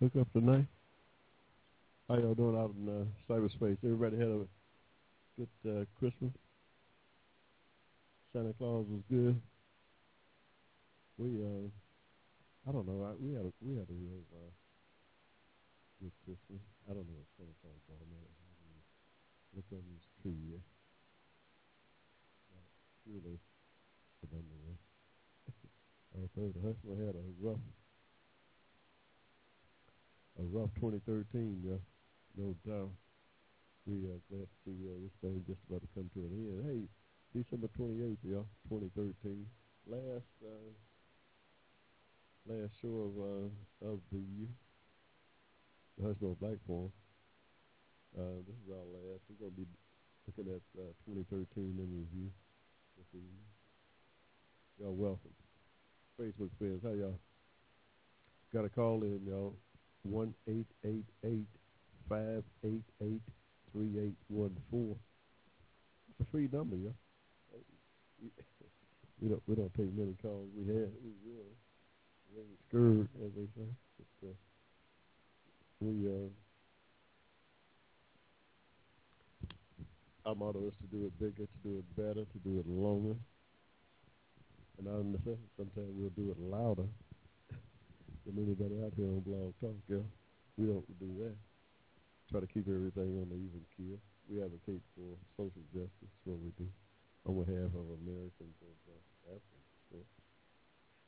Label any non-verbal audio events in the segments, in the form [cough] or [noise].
hook up tonight? How y'all doing out in uh, cyberspace? Everybody had a good uh, Christmas. Santa Claus was good. We uh, I don't know. I, we had a we had a real uh, good Christmas. I don't know if Santa Claus. I haven't looked under his tree sure they put under there. I told [laughs] the husband had a rough a rough 2013, yeah, no doubt. We are glad to see uh, this thing just about to come to an end. Hey, December 28th, y'all, 2013, last uh, last show of uh, of the year, the Hushmo Black Forum. Uh, this is our last. We're gonna be looking at uh, 2013 in review this evening. Y'all welcome. Facebook fans, how y'all? Got a call in, y'all one eight eight eight five eight eight three eight one four. It's a free number, yeah. [laughs] We don't we don't take many calls. We have we will. We scared, as they say. But, uh, we uh, our motto is to do it bigger, to do it better, to do it longer. And I understand sometimes we'll do it louder than anybody out here on Blog Talk, yeah. We don't do that. Try to keep everything on the even keel. We advocate for social justice, what we do, on behalf of Americans and uh, Africans, course.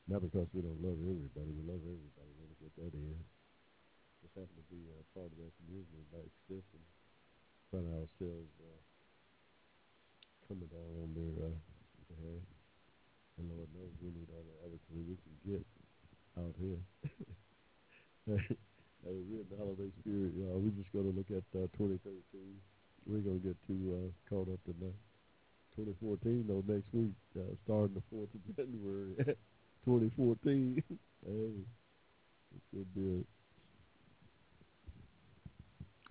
Not because we don't love everybody. We love everybody. Let me get that in. Just happen to be a part of that community by extension. Find ourselves uh, coming down on their uh, behalf. And Lord knows we need all the advocacy we can get out here. [laughs] we're in the holiday spirit, y'all. We're just going to look at uh, 2013. We're going to get too uh, caught up in that. 2014, though, next week, uh, starting the 4th of [laughs] January, [laughs] 2014. hey, be a,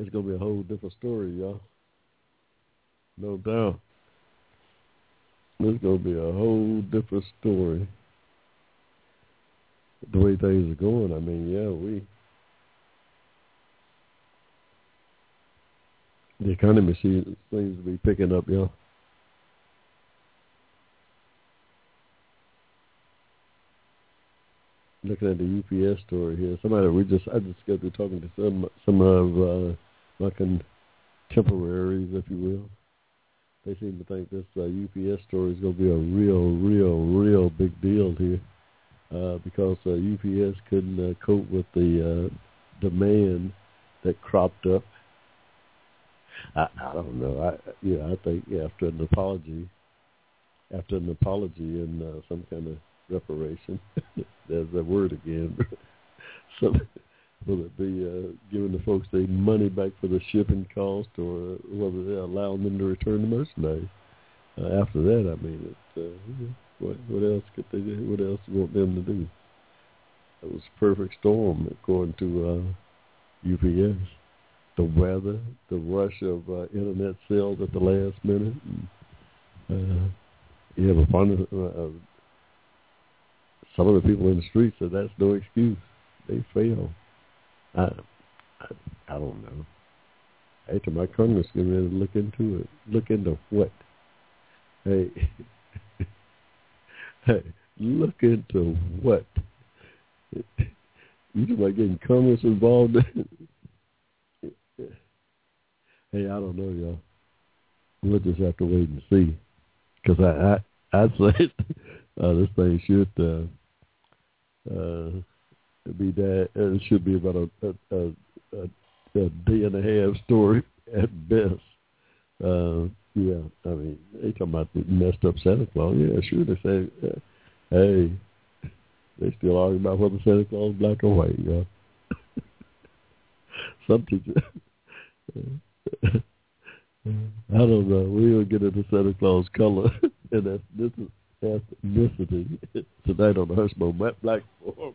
it's going to be a whole different story, y'all. No doubt. It's going to be a whole different story the way things are going, I mean, yeah, we the economy seems to be picking up, yeah. Looking at the UPS story here, somebody we just I just got through talking to some some of uh, my contemporaries, if you will. They seem to think this uh, UPS story is going to be a real, real, real big deal here uh, because uh, UPS couldn't uh, cope with the uh, demand that cropped up. I, I don't know. I yeah, I think after an apology, after an apology and uh, some kind of reparation, [laughs] there's that word again. [laughs] some will it be uh, giving the folks their money back for the shipping cost, or whether they're allowing them to return the merchandise? Uh, after that, I mean, it's uh, what what else could they do? What else do you want them to do? It was a perfect storm, according to uh, UPS. The weather, the rush of uh, internet sales at the last minute. And, uh, you have a fun. Uh, uh, some of the people in the streets said that's no excuse. They fail. I, I, I don't know. Hey, to my congressman, look into it. Look into what? Hey, [laughs] look into what? You talking about getting Congress involved? hey, I don't know, y'all. We'll just have to wait and see. Because I, I, I'd [laughs] say uh, this thing should uh, uh, be that. Uh, it should be about a, a, a, a day and a half story at best. Uh, yeah, I mean, they talking about the messed up Santa Claus. Yeah, sure. They say, uh, hey, they still argue about whether Santa Claus is black or white. You know? [laughs] Some teachers. [laughs] I don't know. We will get into Santa Claus color [laughs] and ethnicity. ethnicity. Tonight on the Hushmo Black Forum,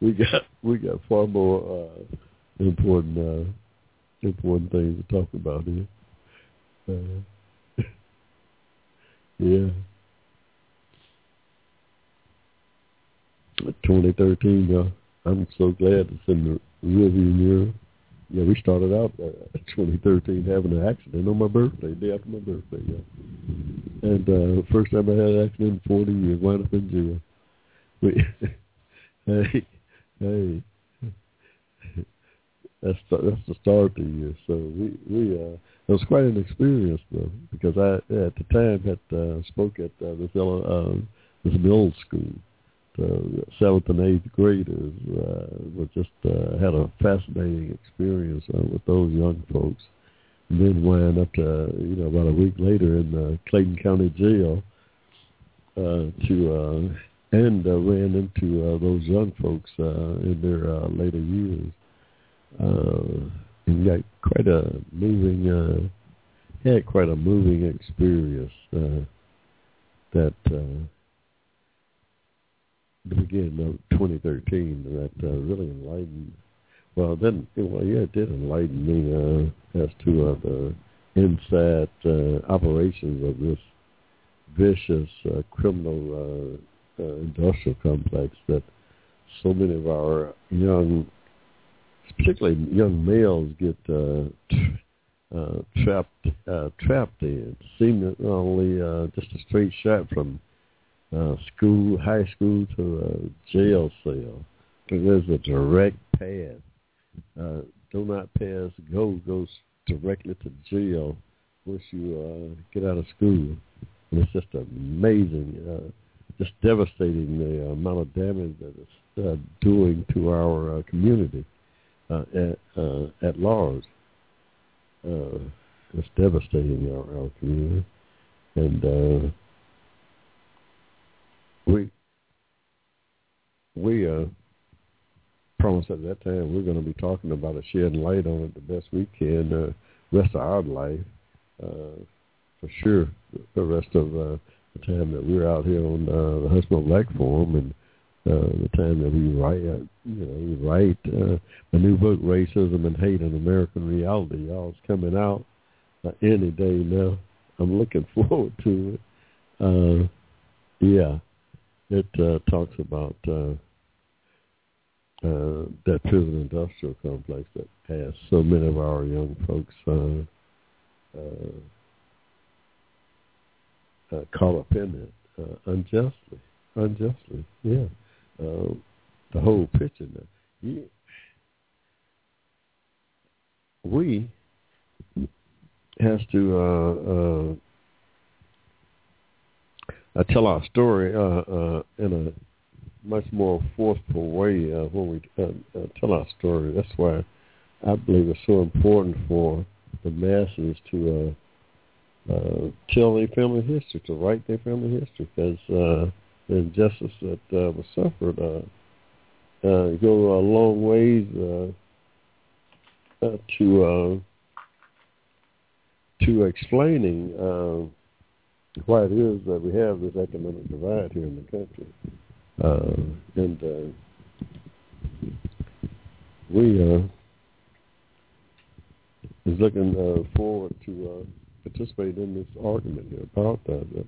we got we got far more uh, important uh, important things to talk about here. Uh, yeah. 2013, y'all. I'm so glad it's in the rearview mirror. Yeah, we started out uh, [laughs] 2013 having an accident on my birthday, day after my birthday, yeah. And uh, first time I had an accident in 40 years, wound up in jail. We, [laughs] hey, hey, [laughs] that's the, that's the start of the year. So we we uh, it was quite an experience though because I at the time had uh, spoke at uh, this uh, this middle school uh, seventh and eighth graders uh, was just uh, had a fascinating experience uh, with those young folks. And then wound up to you know about a week later in the Clayton County Jail uh, to uh, and uh, ran into uh, those young folks uh, in their uh, later years. Uh, and got quite a moving uh, had quite a moving experience uh, that. Uh, the beginning of 2013 that uh, really enlightened. Well, then, well, yeah, it did enlighten me uh, as to uh, the inside uh, operations of this vicious uh, criminal uh, uh, industrial complex that so many of our young, particularly young males, get uh, uh, trapped uh, trapped in. Seemingly uh, just a straight shot from uh, school, high school to a jail cell. There's a direct path. Uh, do not pass go goes directly to jail once you uh, get out of school. And it's just amazing, uh, just devastating the amount of damage that it's uh, doing to our uh, community uh, at, uh, at large. Uh, it's devastating our, our community. And uh, we we uh, promised at that time we're going to be talking about it, shedding light on it the best we can uh, rest of our life, uh, for sure. The rest of uh, the time that we're out here on uh, the Hushmo Black Forum and uh, the time that we write, uh, you know, we write uh, new book, Racism and Hate in American Reality. Y'all's coming out uh, any day now. I'm looking [laughs] forward to it. Uh, yeah it uh, talks about uh, uh, that prison industrial complex that has so many of our young folks uh, uh, uh, caught up in it uh, unjustly. Unjustly, yeah. The whole picture. Now. Yeah. We has to uh, uh, uh, tell our story uh, uh, in a much more forceful way when we tell our story. That's why I believe it's so important for the masses to tell their family history, to write their family history, because the injustice that uh, was suffered uh, uh, go a long ways uh, uh, to uh, to explaining. Uh, why it is that we have this economic divide here in the country. Uh, and uh, we uh, is looking uh, forward to uh, participate in this argument here about uh, the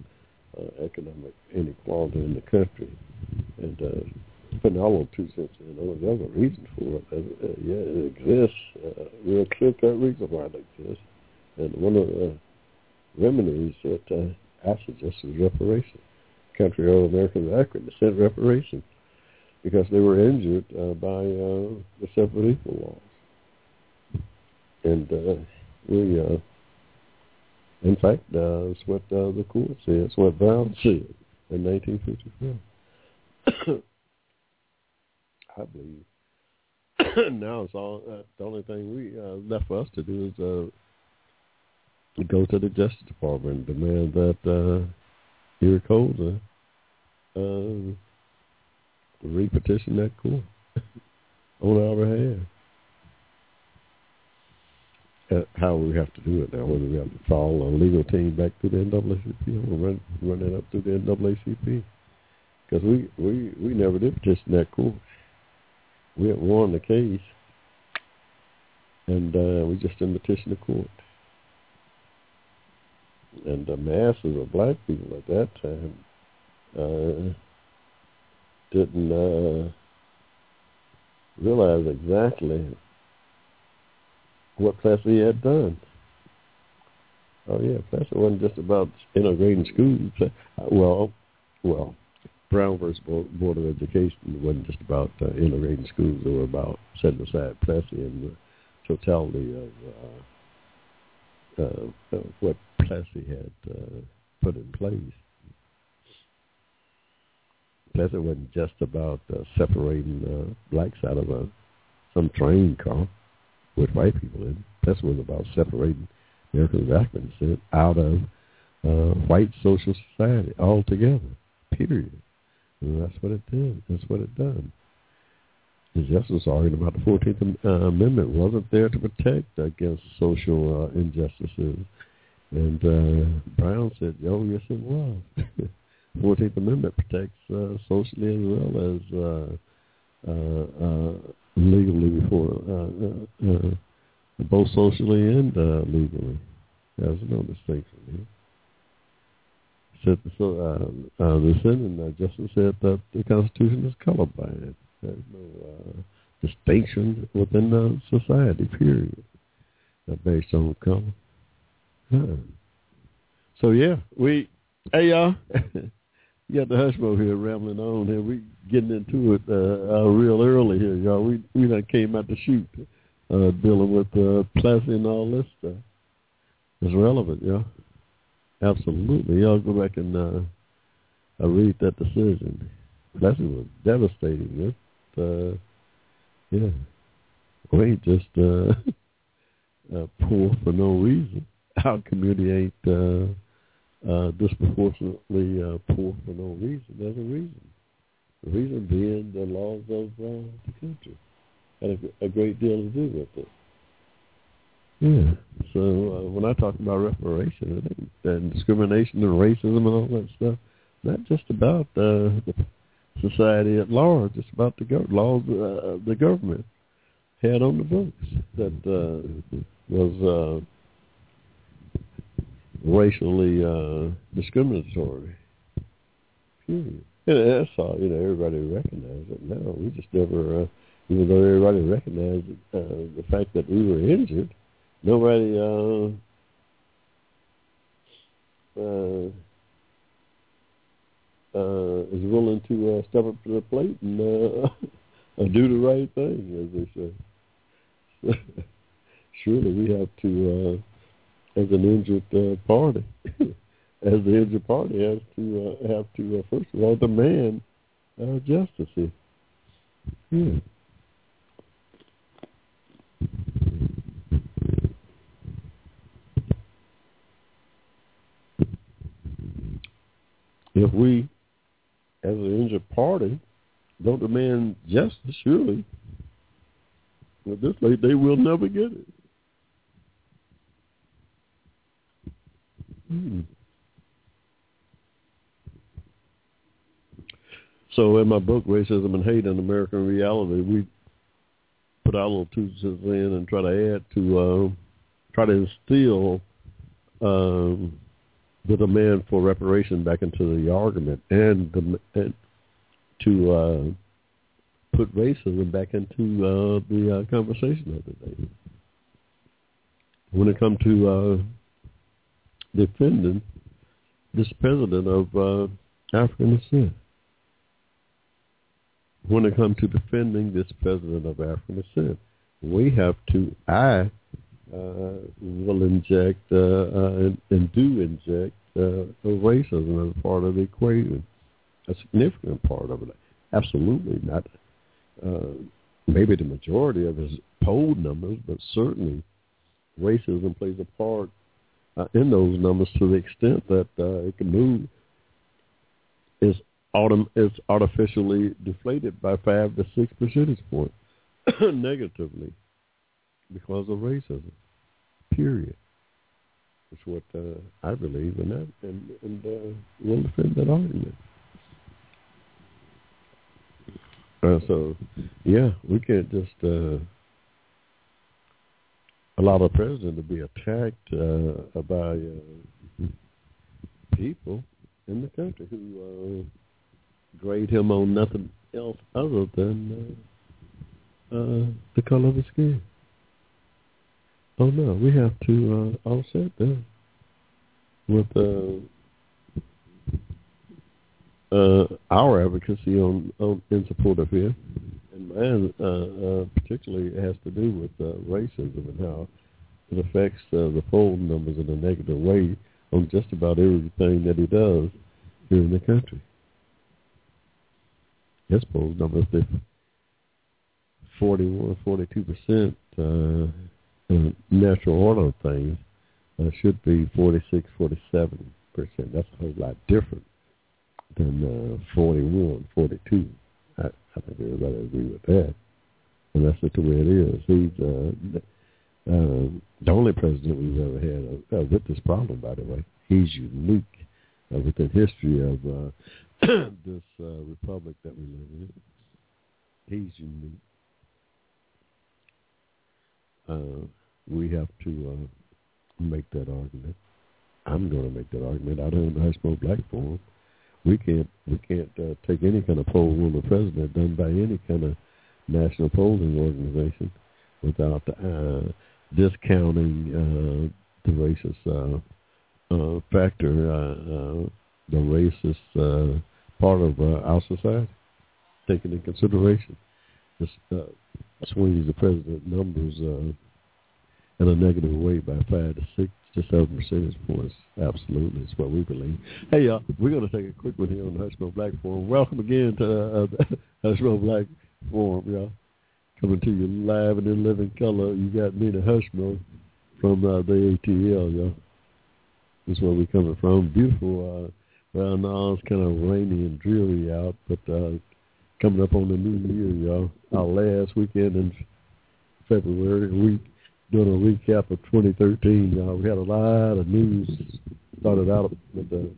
uh, economic inequality in the country. And uh, all two cents in, oh, there's a reason for it. Uh, yeah, it exists. Uh, real clear-cut reason why it exists. And one of the remedies that uh, I suggested reparation. Country of American African descent reparation because they were injured uh, by uh, the separate equal laws. And uh, we, uh, in fact, uh, it's what uh, the court said. It's what Brown said in 1954. [coughs] I believe. [coughs] now it's all uh, the only thing we uh, left for us to do is uh, go to the Justice Department and demand that uh, Eric Holder uh, repetition that court [laughs] on our behalf. How we have to do it now, whether we have to follow a legal team back to the NAACP or run, run it up through the NAACP. Because we, we, we never did petition that court. We had won the case, and uh, we just didn't petition the court. And the masses of black people at that time uh, didn't uh, realize exactly what Plessy had done. Oh yeah, Plessy wasn't just about integrating schools. Well, well, Brown versus Board of Education wasn't just about uh, integrating schools. It was about setting aside Plessy and the totality of, uh, uh, what Plessy had uh, put in place. Plessy wasn't just about uh, separating uh, blacks out of a some train car with white people in. Plessy was about separating Americans African descent out of uh, white social society altogether. Period. And that's what it did. That's what it done. The justice argued about the 14th uh, Amendment wasn't there to protect against social uh, injustices. And uh, Brown said, oh, yes, it was. [laughs] 14th Amendment protects uh, socially as well as uh, uh, uh, legally before, uh, uh, uh, both socially and legally. There's no distinction here said so, uh, uh, the Senate uh, justice said that the Constitution is colorblind. There's no uh, distinction within the society. Period. Uh, based on color. Huh. So yeah, we hey y'all, [laughs] you got the Hushmo here rambling on here. We getting into it uh, uh, real early here, y'all. We we done came out to shoot, uh, dealing with uh, Plessy and all this stuff. It's relevant, y'all. Absolutely. Y'all go back and uh, uh, read that decision. Plessy was devastating. It, uh, yeah. We just uh, [laughs] uh, poor for no reason. Our community ain't uh, uh, disproportionately uh, poor for no reason. There's a reason. The reason being the laws of uh, the country had a, a great deal to do with it. Yeah. So uh, when I talk about reparation and discrimination and racism and all that stuff, not just about uh, the society at large. It's about the gov- laws uh, the government had on the books that uh, was uh, racially uh, discriminatory. Period. And that's all. You know, everybody recognized it. No, we just never. Uh, even though everybody recognized uh, the fact that we were injured nobody uh, uh, uh, is willing to uh, step up to the plate and uh, [laughs] do the right thing, as they say. [laughs] Surely we have to, uh, as an injured uh, party, [laughs] as the injured party has to uh, have to uh, first of all demand uh, justice here. Yeah. if we, as an injured party, don't demand justice, surely, at this rate, they will never get it. Hmm. So in my book, Racism and Hate in American Reality, we put our little two cents in and try to add to, uh, try to instill um, the demand for reparation back into the argument and, the, and to uh, put racism back into uh, the uh, conversation of the day. When it comes to uh, defending this president of uh, African descent, when it comes to defending this president of African descent, we have to, I uh, will inject uh, uh, and, and do inject racism as part of the equation, a significant part of it. Absolutely not. maybe the majority of his poll numbers, but certainly racism plays a part uh, in those numbers to the extent that uh, it can move is autom- it's artificially deflated by five to six percentage points [coughs] negatively because of racism. Period. It's what uh, I believe in that, and and uh, will defend that argument. Uh, so, yeah, we can't just uh, allow the president to be attacked uh, by uh, people in the country who uh, grade him on nothing else other than uh, uh, the color of his skin. Oh no, we have to uh, offset that with uh, uh, our advocacy on, on in support of him, mine uh, uh, particularly has to do with uh, racism and how it affects uh, the poll numbers in a negative way on just about everything that he does here in the country. His poll numbers is 41, 42 percent. Uh, natural order things uh, should be 46, 47 percent. That's a whole lot different than uh, 41, 42. I, think everybody agree with that, and that's just the way it is. He's uh, uh, the only president we've ever had uh, with this problem, by the way. He's unique uh, within history of uh, [clears throat] this uh, republic that we live in. He's unique. Uh, we have to uh, make that argument. I'm going to make that argument. I don't know Hushmo Black Forum. We can't we can't uh, take any kind of poll on the president done by any kind of national polling organization without uh, discounting uh, the racist uh, uh, factor, uh, uh, the racist uh, part of uh, our society, taken in consideration. This uh, the president numbers. Uh, in a negative way by five to six to seven percentage points. Absolutely, it's what we believe. Hey, y'all, we're going to take a quick one here on the Hushmo Black Forum. Welcome again to uh, [laughs] Black Forum, y'all. Coming to you live and in living color. You got me, Nina Hushmo from uh, the ATL, y'all. This is where we're coming from. Beautiful. Uh, well, now it's kind of rainy and dreary out, but uh, coming up on the new year, y'all. Our last weekend in February week doing a recap of 2013. Uh, we had a lot of news. Started out with the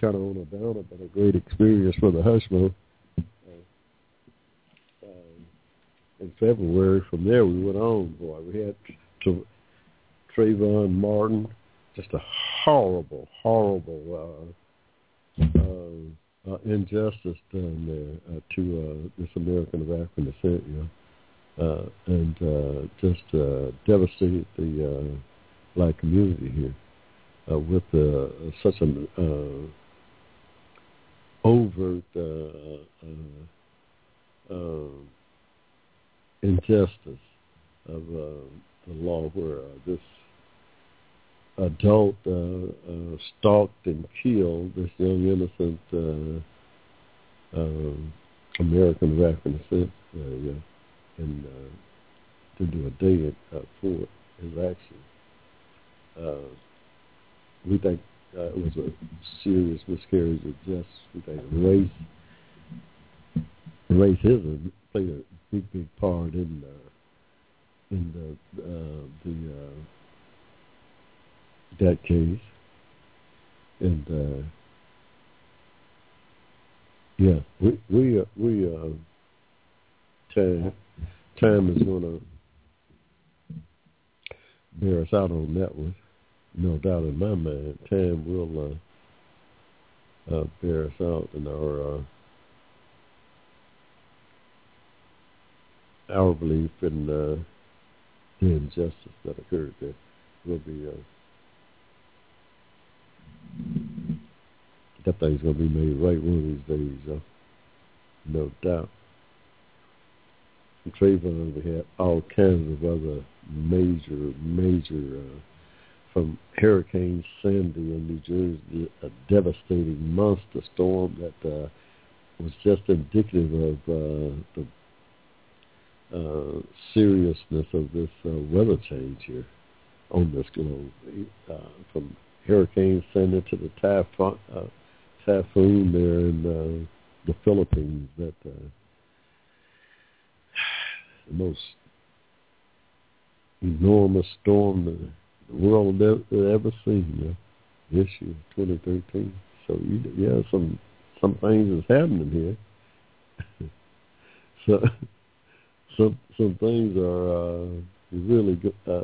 kind of on a downer, but a great experience for the Hushmo. Uh, uh, in February, from there we went on. Boy, we had to Trayvon Martin, just a horrible, horrible uh, uh, uh, injustice done there uh, to uh, this American of African descent. You know uh, and uh, just uh, devastated the uh, black community here uh, with uh, such an uh, overt uh, uh, uh, injustice of uh, the law where uh, this adult uh, uh, stalked and killed this young innocent uh, uh, American of African descent. Uh, yeah and uh, to do a day uh, for his action. Uh, we think uh, it was a serious miscarriage of justice. We think race, racism played a big, big part in uh, in the uh, the uh, that case, and uh, yeah, we we uh, we uh, time is going to bear us out on that one. No doubt in my mind, time will uh, uh, bear us out in our uh, our belief in uh, the injustice that occurred there. Will be uh, that thing's going to be made right one of these days, uh, no doubt. Trayvon, we had all kinds of other major, major, uh, from Hurricane Sandy in New Jersey, a devastating monster storm that uh, was just indicative of uh, the uh, seriousness of this uh, weather change here on this globe. Uh, from Hurricane Sandy to the typhoon, uh, typhoon there in the Philippines that uh, the most enormous storm that the world had ever seen this year, 2013. So you, yeah, some some things is happening here. [laughs] so some some things are uh, really uh,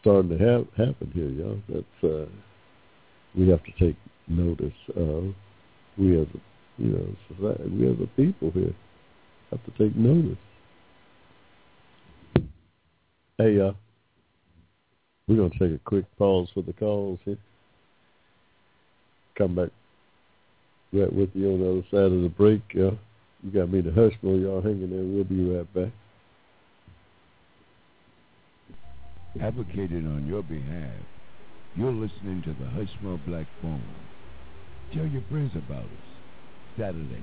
starting to have happen here, y'all. That's uh, we have to take notice of. We as a, you know society, we as a people here have to take notice. Hey, uh, we're gonna take a quick pause for the calls here. Come back right with you on the other side of the break. Uh, you got me to Hushmo. Y'all hanging there. We'll be right back. Advocated on your behalf. You're listening to the Hushmo Black Forum. Tell your friends about us. Saturdays,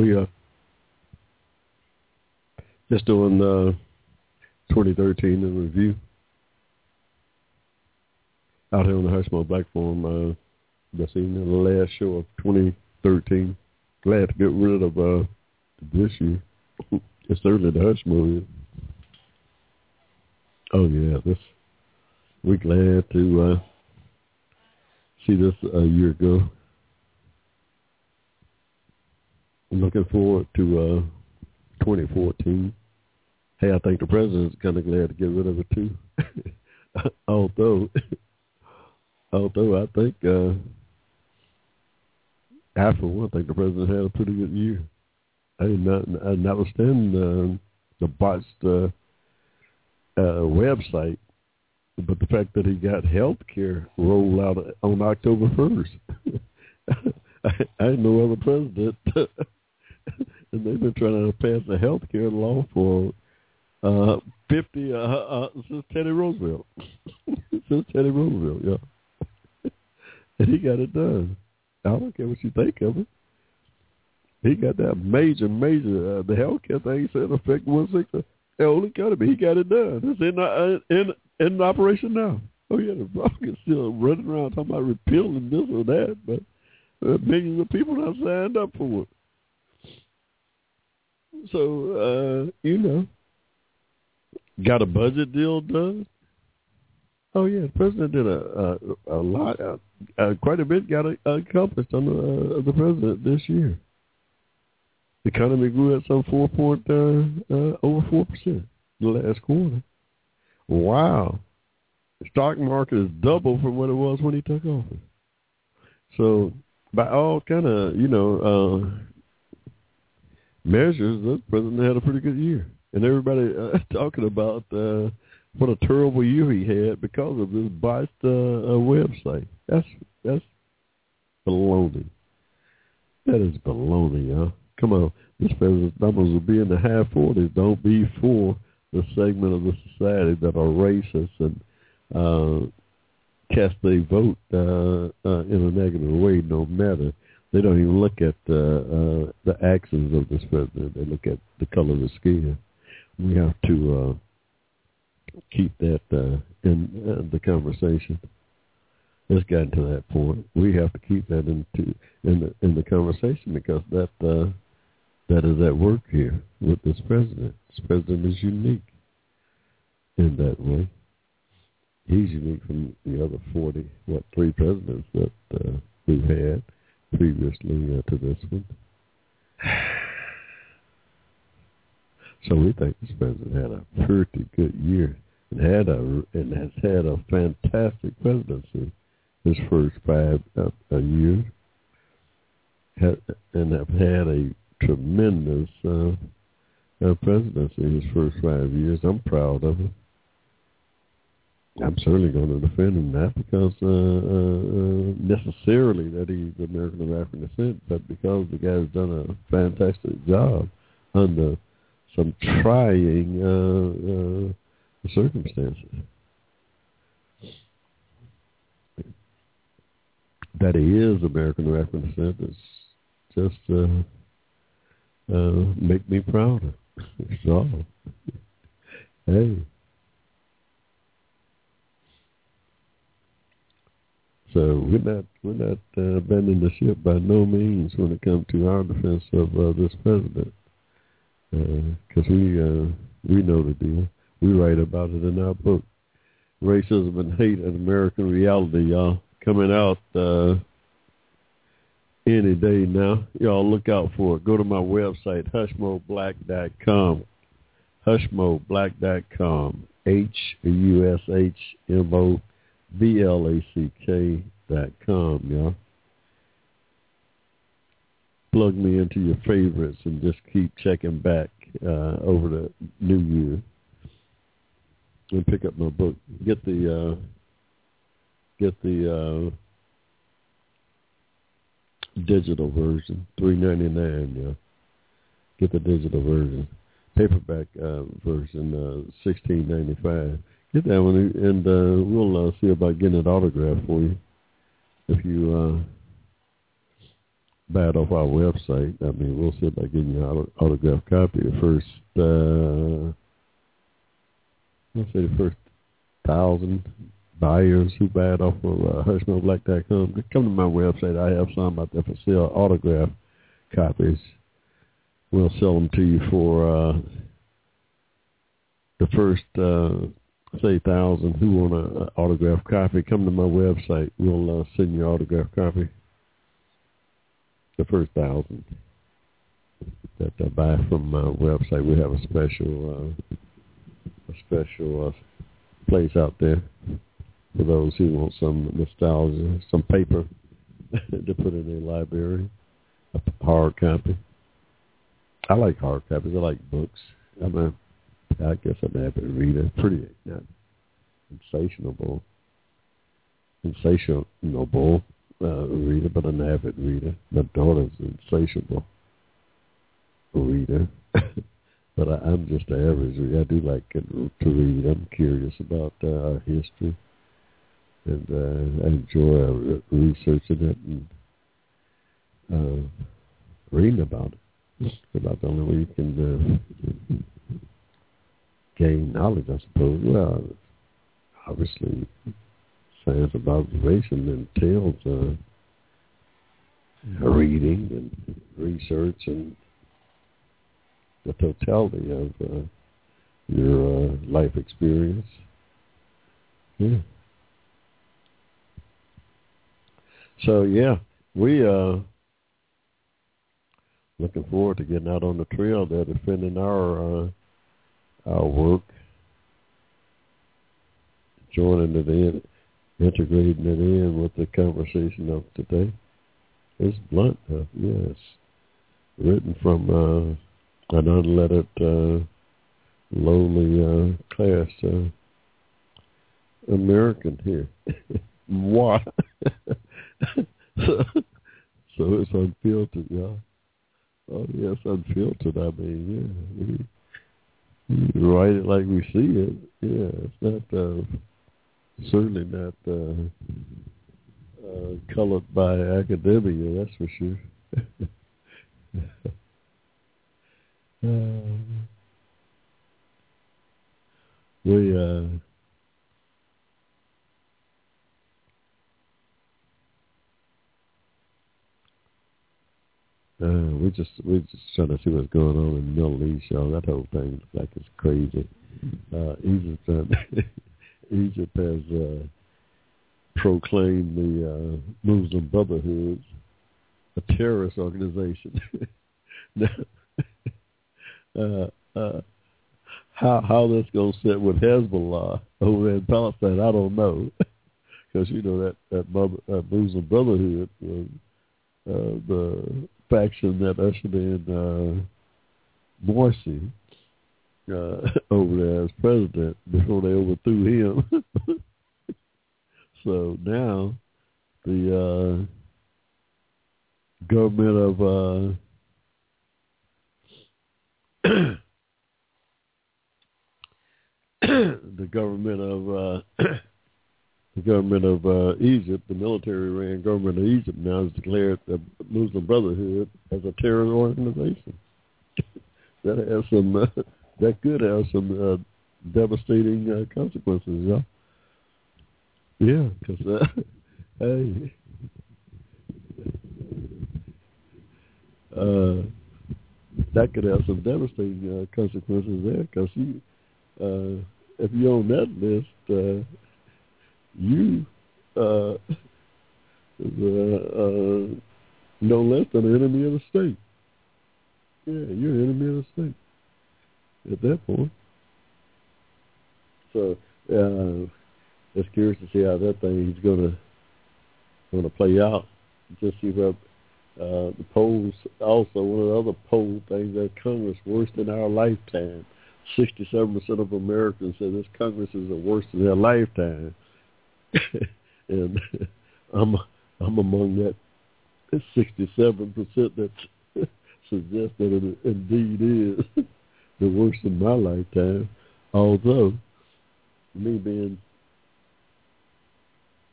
We uh, just doing uh, 2013 in review out here on the Hushmo Black Forum. Uh, this evening, the last show of 2013. Glad to get rid of uh, this year. [laughs] it's certainly the Hushmo. Oh yeah, this we glad to uh, see this a year ago. Looking forward to uh, 2014. Hey, I think the president's kind of glad to get rid of it too. [laughs] although, [laughs] although I think, uh, I for one I think the president had a pretty good year. I mean, not, notwithstanding uh, the botched uh, uh, website, but the fact that he got health care rolled out on October 1st. [laughs] I, I no other president. [laughs] and they've been trying to pass a health care law for uh, 50, uh, uh, since Teddy Roosevelt. [laughs] since Teddy Roosevelt, yeah. [laughs] and he got it done. I don't care what you think of it. He got that major, major, uh, the health care thing said effect 160. The whole economy. He got it done. It's in, uh, in, in operation now. Oh, yeah, the is still running around talking about repealing this or that, but uh, millions of people have signed up for it. So, uh, you know, got a budget deal done. Oh yeah, the president did a a, a lot, uh, uh, quite a bit got accomplished on the uh, the president this year. The economy grew at some four point uh, uh, over four percent the last quarter. Wow, the stock market is double from what it was when he took office. So by all kind of you know uh, measures, the president had a pretty good year, and everybody uh, [laughs] talking about uh, what a terrible year he had because of this botched uh, uh, website. That's that's baloney. That is baloney, y'all. Come on, this president's numbers will be in the high forties. Don't be for the segment of the society that are racist and uh, cast their vote uh, uh, in a negative way. No matter they don't even look at uh, uh, the of this president. They look at the color of the skin. We have to uh, keep that uh, in uh, the conversation. It's gotten to that point. We have to keep that into in the in the conversation because that uh, that is at work here with this president. This president is unique in that way. He's unique from the other forty, what three presidents that uh, we've had previously uh, to this one. So we think this president had a pretty good year and had a and has had a fantastic presidency his first five uh, years, had, and have had a tremendous uh, uh, presidency his first five years. I'm proud of him. I'm certainly going to defend him, not because uh, uh, necessarily that he's American of African descent, but because the guy's done a fantastic job under some trying uh, uh, circumstances. That he is American of African descent is just uh, uh, make me prouder. [laughs] so, hey. So we're not we're not uh, abandoning the ship by no means when it comes to our defense of uh, this president because uh, we uh, we know the deal. We write about it in our book, Racism and Hate: An American Reality. Y'all coming out uh, any day now. Y'all look out for it. Go to my website, hushmoblack.com. Hushmoblack.com. H U S H M O B L A C K dot com, y'all plug me into your favorites and just keep checking back uh, over the new year and pick up my book. Get the uh, get the uh, digital version, three ninety nine. Yeah, get the digital version. Paperback uh, version, uh, sixteen ninety five. Get that one, and uh, we'll uh, see about getting it autographed for you if you. Uh, bad off our website. I mean, we'll see about getting you an autographed copy. The first, uh, let's say the first thousand buyers who buy it off of uh, HushMoBlack.com, come to my website. I have some out there for sale, autograph copies. We'll sell them to you for uh, the first, uh, say, thousand who want an autograph copy. Come to my website. We'll uh, send you autograph copy. The first thousand that uh, buy from my website, we have a special, uh, a special uh, place out there for those who want some nostalgia, some paper [laughs] to put in their library, a hard copy. I like hard copies. I like books. I'm a, I guess I'm an avid reader. Pretty not sensational, sensational uh, reader, but an avid reader. My daughter's an insatiable reader. [laughs] but I, I'm just an average reader. I do like to read. I'm curious about uh, history and uh, I enjoy uh, researching it and uh, reading about it. It's about the only way you can uh, gain knowledge, I suppose. Well, obviously, science of observation entails uh, reading and research and the totality of uh, your uh, life experience. Yeah. So yeah, we uh looking forward to getting out on the trail there, defending our uh, our work, joining it in, integrating it in with the conversation of today. It's blunt, yes, written from uh, an unlettered, uh, lowly uh, class uh, American here. [laughs] Moi. so, [laughs] so it's unfiltered, y'all. Oh yes, unfiltered. I mean, yeah, we write it like we see it. Yeah, it's not uh, certainly not uh, uh, colored by academia. That's for sure. [laughs] um, we uh, Uh, we just we just trying to see what's going on in the Middle East, y'all. That whole thing looks like it's crazy. Uh, Egypt, uh, [laughs] Egypt has uh, proclaimed the uh, Muslim Brotherhood a terrorist organization. [laughs] now, [laughs] uh, uh, how how that's going to sit with Hezbollah over in Palestine, I don't know, because you know that that, brother, that Muslim Brotherhood was uh, the faction that ushered in uh, Morsi uh, [laughs] over there as president before they overthrew him. [laughs] so now the uh, government of uh, [clears throat] the government of uh, [clears throat] the government of uh, Egypt, the military-ran government of Egypt, now has declared the Muslim Brotherhood as a terror organization. [laughs] that has some. Uh, that could have some uh, devastating uh, consequences, yeah. Yeah, because uh, [laughs] hey, uh, that could have some devastating uh, consequences there. Because uh, if you're on that list. Uh, you uh, [laughs] is uh, no less than an enemy of the state. Yeah, you're an enemy of the state at that point. So uh, just curious to see how that thing is going to going to play out. Just see what uh, the polls. Also, one of the other poll things that Congress worse than our lifetime. Sixty-seven percent of Americans say this Congress is the worst in their lifetime. [laughs] and I'm I'm among that sixty-seven percent that [laughs] suggests that it indeed is [laughs] the worst in my lifetime. Although me being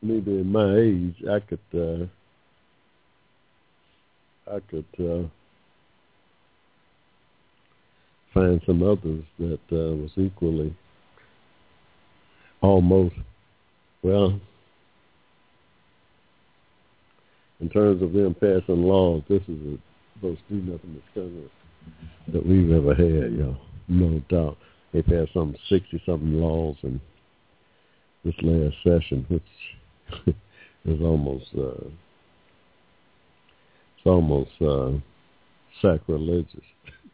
me being my age, I could uh, I could uh, find some others that uh, was equally almost well in terms of them passing laws, this is the most do nothing Congress that we've ever had, y'all. No doubt. They passed some sixty something laws in this last session, which [laughs] is almost uh it's almost uh sacrilegious, [laughs]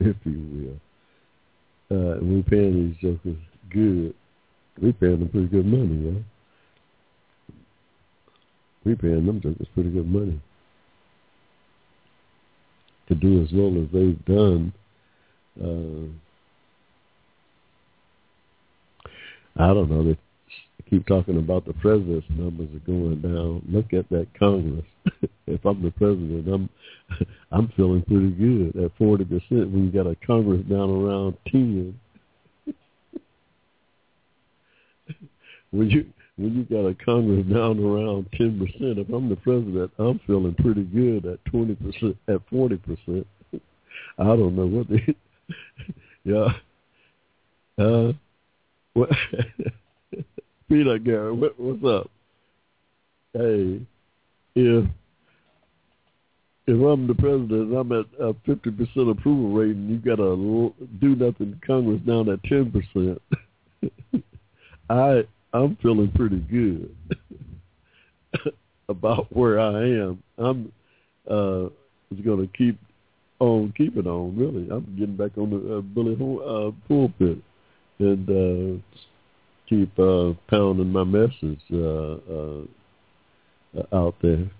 if you will. Uh we paying these jokers good. We paying them pretty good money, y'all we paying them jokers pretty good money to do as well as they've done. Uh, I don't know. They keep talking about the president's numbers are going down. Look at that Congress. [laughs] if I'm the president, I'm [laughs] I'm feeling pretty good at forty percent. When you got a Congress down around ten. When you when you got a Congress down around ten percent, if I'm the president, I'm feeling pretty good at twenty percent, at forty percent. I don't know what they, [laughs] yeah. Uh, what? [laughs] Peter Gary, what, what's up? Hey, if if I'm the president, I'm at a fifty percent approval rate, and you got to do nothing Congress down at ten percent. [laughs] I I'm feeling pretty good [laughs] about where I am. I'm uh going to keep on keeping on. Really, I'm getting back on the uh, Billy uh, pulpit and uh, keep uh, pounding my message uh, uh, out there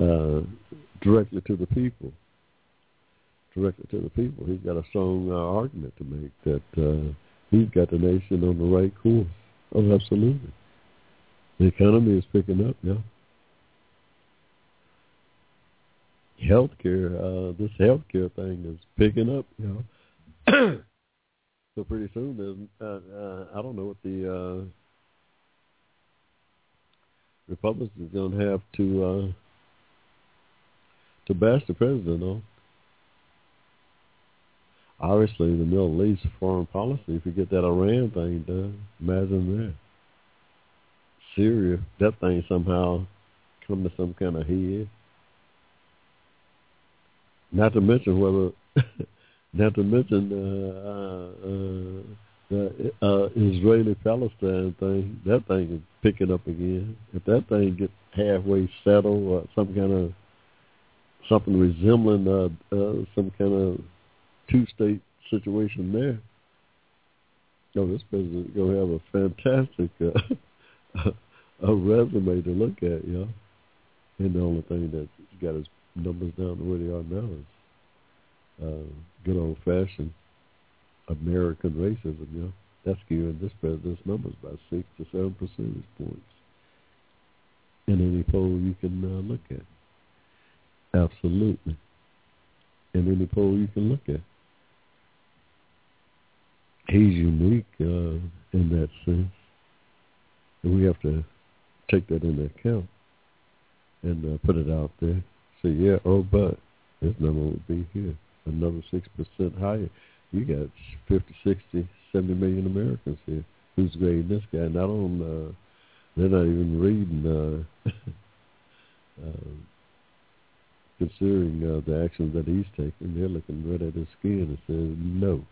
uh, directly to the people. Directly to the people. He's got a strong uh, argument to make that uh, he's got the nation on the right course. Oh, absolutely. The economy is picking up now. Healthcare, uh, this healthcare thing is picking up, you know. [clears throat] so pretty soon, uh, uh, I don't know what the uh, Republicans are going to have to uh, to bash the president on obviously the Middle East foreign policy, if you get that Iran thing done, imagine that. Syria, that thing somehow come to some kind of head. Not to mention whether, [laughs] not to mention uh, uh, the uh, Israeli-Palestine thing, that thing is picking up again. If that thing gets halfway settled or some kind of something resembling uh, uh, some kind of two-state situation there. Oh, this president's going to have a fantastic uh, [laughs] a resume to look at, you know. And the only thing that's got his numbers down to where they are now is uh, good old-fashioned American racism, you know. That's skewing this president's numbers by six to seven percentage points in any poll you can uh, look at. Absolutely. In any poll you can look at he's unique uh, in that sense. And we have to take that into account and uh, put it out there. Say, yeah, oh, but this number would be here, another 6% higher. You got 50, 60, 70 million Americans here. Who's grading this guy? Not on, uh, they're not even reading, uh, uh, [laughs] considering uh, the actions that he's taking. They're looking right at his skin and says, no.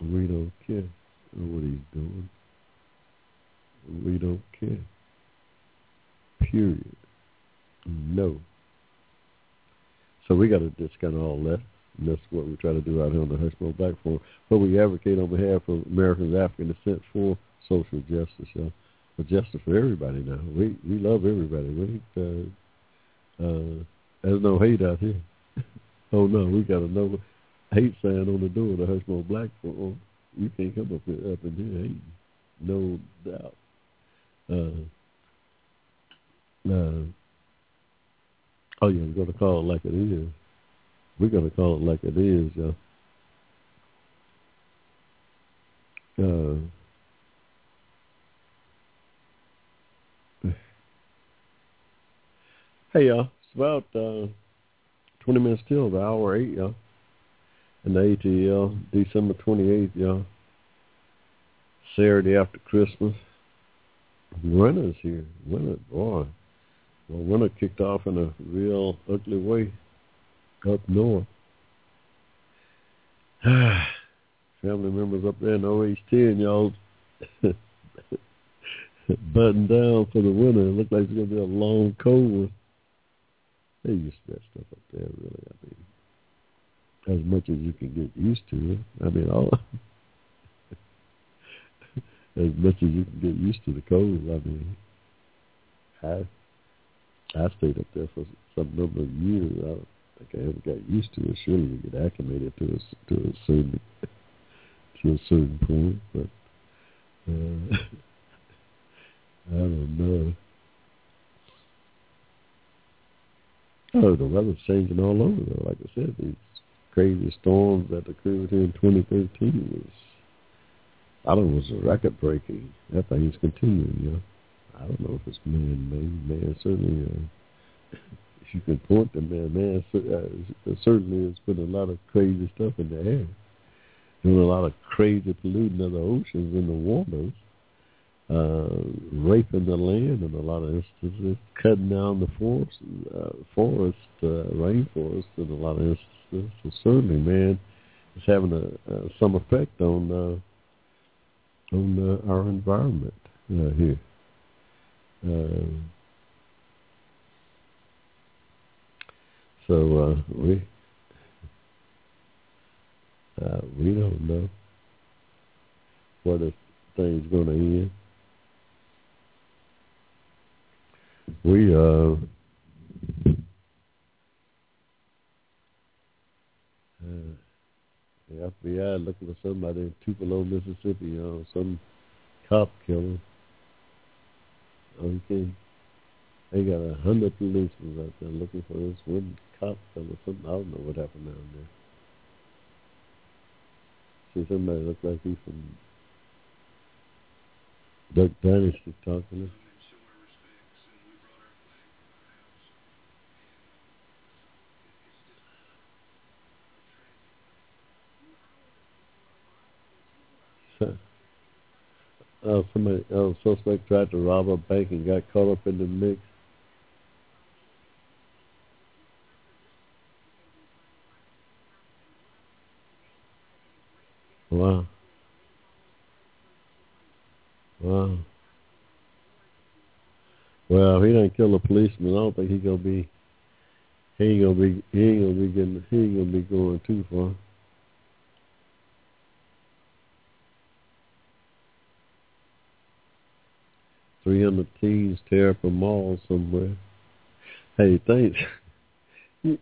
We don't care what he's doing. We don't care. Period. No. So we got to discount all that. And that's what we try to do out here on the Hushmo Black Forum. But we advocate on behalf of Americans of African descent for social justice, y'all. But justice for everybody now. We we love everybody. We uh, uh, there's no hate out here. [laughs] oh no, we got to know hate sign on the door of the Hushmo Black Forum. You can't come up, here, up in here hating. No doubt. Uh, uh, oh yeah, we're gonna call it like it is. We're gonna call it like it is, y'all. Uh, [sighs] hey y'all, it's about uh, 20 minutes till the hour 8, y'all. And the ATL, December 28th, y'all. Saturday after Christmas. Winter's here. Winter, boy. Well, winter kicked off in a real ugly way up north. [sighs] Family members up there in Ohio, y'all [laughs] buttoned down for the winter. It looked like it's going to be a long, cold one. They used to that stuff up there, really. I mean, as much as you can get used to it. I mean, all [laughs] as much as you can get used to the cold. I mean, I I stayed up there for some number of years. I don't think I ever got used to it. Surely you get acclimated to a, to a certain to a certain point, but uh, [laughs] I don't know. Oh, the weather's changing all over though. Like I said, these crazy storms that occurred here in 2013 was, I don't know, was record breaking. That thing's continuing, you know. I don't know if it's man-made. Man, certainly, uh, if you can point to man, man, uh, certainly there's been a lot of crazy stuff in the air. Doing a lot of crazy polluting of the oceans and the waters uh, raping the land in a lot of instances, cutting down the forest, uh, forest, uh, rainforest in a lot of instances. So certainly, man, it's having a, uh, some effect on uh, on uh, our environment uh, here. Uh, so uh, we uh, we don't know where the thing's going to end. we uh, uh the FBI looking for somebody in Tupelo, Mississippi, you know, some cop killer. Okay. They got a hundred policemen out there looking for this one cop killer. Something I don't know what happened down there. See somebody look like he's from Duck Dynasty talking. Uh, somebody, uh, suspect tried to rob a bank and got caught up in the mix. Wow. Wow. Well, if he doesn't kill a policeman, I don't think he gonna be. He ain't gonna be. He ain't gonna be getting. He ain't gonna be going too far. 300 teens tear up a mall somewhere. Hey, thanks. [laughs]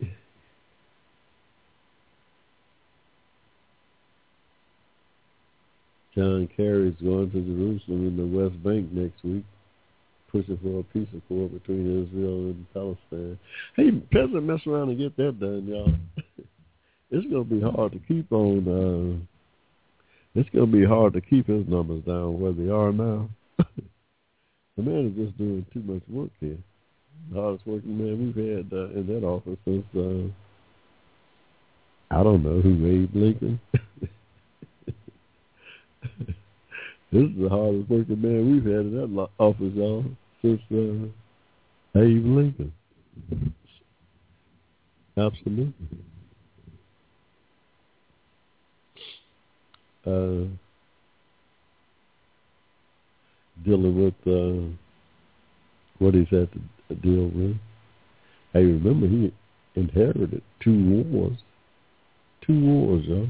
John Kerry's going to Jerusalem in the West Bank next week, pushing for a peace accord between Israel and Palestine. Hey, President mess around and get that done, y'all. [laughs] it's going to be hard to keep on. Uh, it's going to be hard to keep his numbers down where they are now. [laughs] The man is just doing too much work here. The hardest working man we've had uh, in that office since, uh, I don't know who, Abe Lincoln. [laughs] this is the hardest working man we've had in that office, y'all, since uh, Abe Lincoln. Absolutely. Uh, dealing with uh, what he's had to deal with. I remember he inherited two wars, two wars, huh?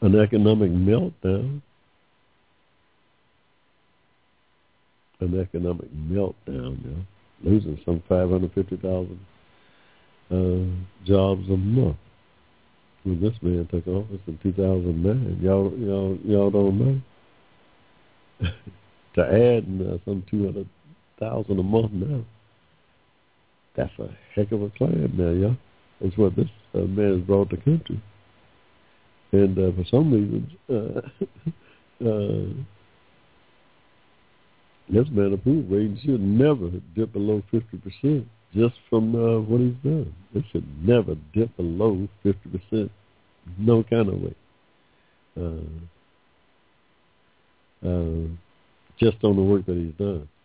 An economic meltdown, an economic meltdown, yeah. Losing some 550,000 uh, jobs a month when this man took office in 2009. Y'all, y'all, y'all don't know. [laughs] to add uh, some two hundred thousand a month now. That's a heck of a climb now, yeah. That's what this uh, man has brought the country. And uh, for some reasons, uh, [laughs] uh, This man approval rating should never dip below 50% just from uh, what he's done. It should never dip below 50%. No kind of way. Uh, uh, just on the work that he's done. [sighs]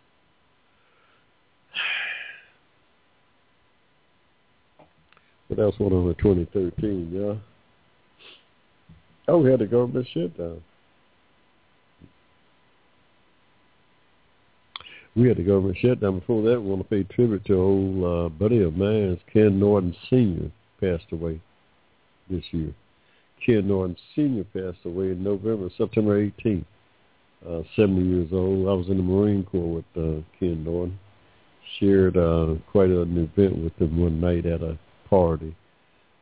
What else went on in 2013, yeah? Oh, we had the government shutdown. We had the government shutdown. Before that, we want to pay tribute to old uh, buddy of mine, Ken Norton Sr., passed away this year. Ken Norton Sr. passed away in November, September 18th, uh, 70 years old. I was in the Marine Corps with uh, Ken Norton. Shared uh, quite an event with him one night at a party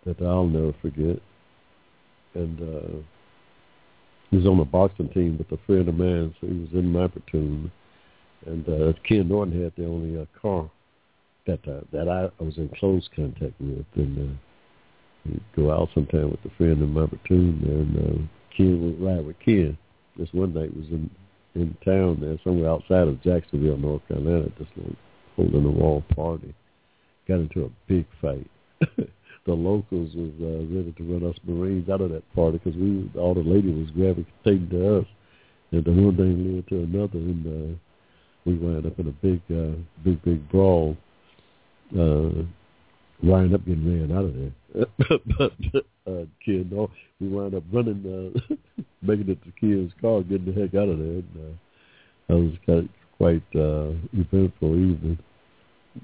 that I'll never forget. And uh, he was on a boxing team with a friend of mine, so he was in my platoon. And uh, Ken Norton had the only uh, car that uh, that I, was in close contact with, and uh, he'd go out sometime with a friend in my platoon, and uh, Ken would ride with Ken. This one night was in in town there, somewhere outside of Jacksonville, North Carolina, just like holding a wall party. Got into a big fight. [laughs] the locals was uh, ready to run us Marines out of that party because we all the lady was gravitating to us, and the one thing led to another, and uh, we wound up in a big, uh, big, big brawl. Uh, wind up getting ran out of there. But [laughs] uh, kid, no, we wound up running, uh, [laughs] making it to kid's car, getting the heck out of there. And, uh, that was quite, quite uh, eventful evening.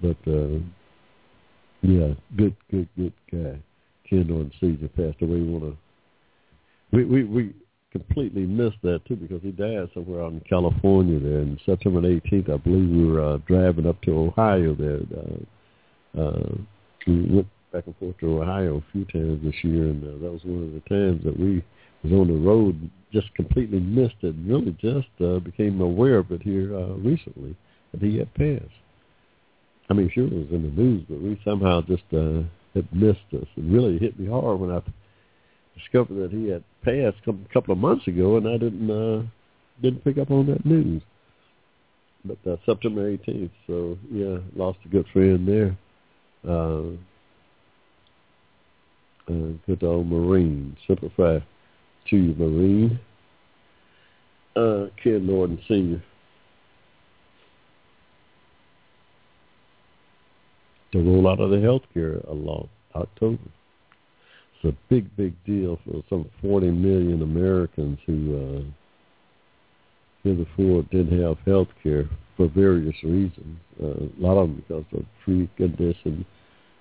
But uh, yeah, good, good, good guy. Ken Norton Senior passed away. We want to, we we we completely missed that too because he died somewhere out in California there. And September 18th, I believe we were uh, driving up to Ohio there. Uh, uh, we went back and forth to Ohio a few times this year, and uh, that was one of the times that we was on the road. Just completely missed it. And really, just uh, became aware of it here uh, recently that he had passed. I mean, sure it was in the news, but we somehow just uh, had missed us. It really hit me hard when I discovered that he had passed a couple of months ago, and I didn't uh, didn't pick up on that news. But uh, September 18th, so yeah, lost a good friend there. Uh, uh, good old Marine, Semper Fi to you, Marine. Uh, Ken Norton Sr. to roll out of the health care law October. It's a big, big deal for some 40 million Americans who uh, heretofore didn't have health care for various reasons. Uh, a lot of them because of pre-condition,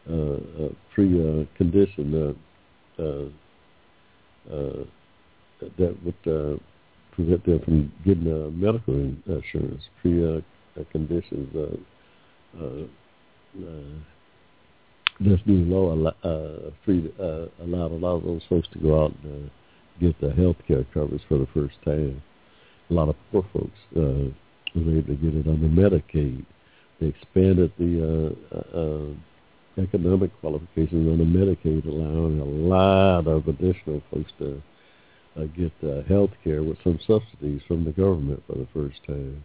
uh, pre-condition uh, uh, uh, that would prevent them from getting medical insurance. Pre-conditions. Uh, uh, uh, this new law uh, free uh, allowed a lot of those folks to go out and uh, get the health care coverage for the first time. A lot of poor folks uh, were able to get it under Medicaid. They expanded the uh, uh, economic qualifications under Medicaid, allowing a lot of additional folks to uh, get uh, health care with some subsidies from the government for the first time.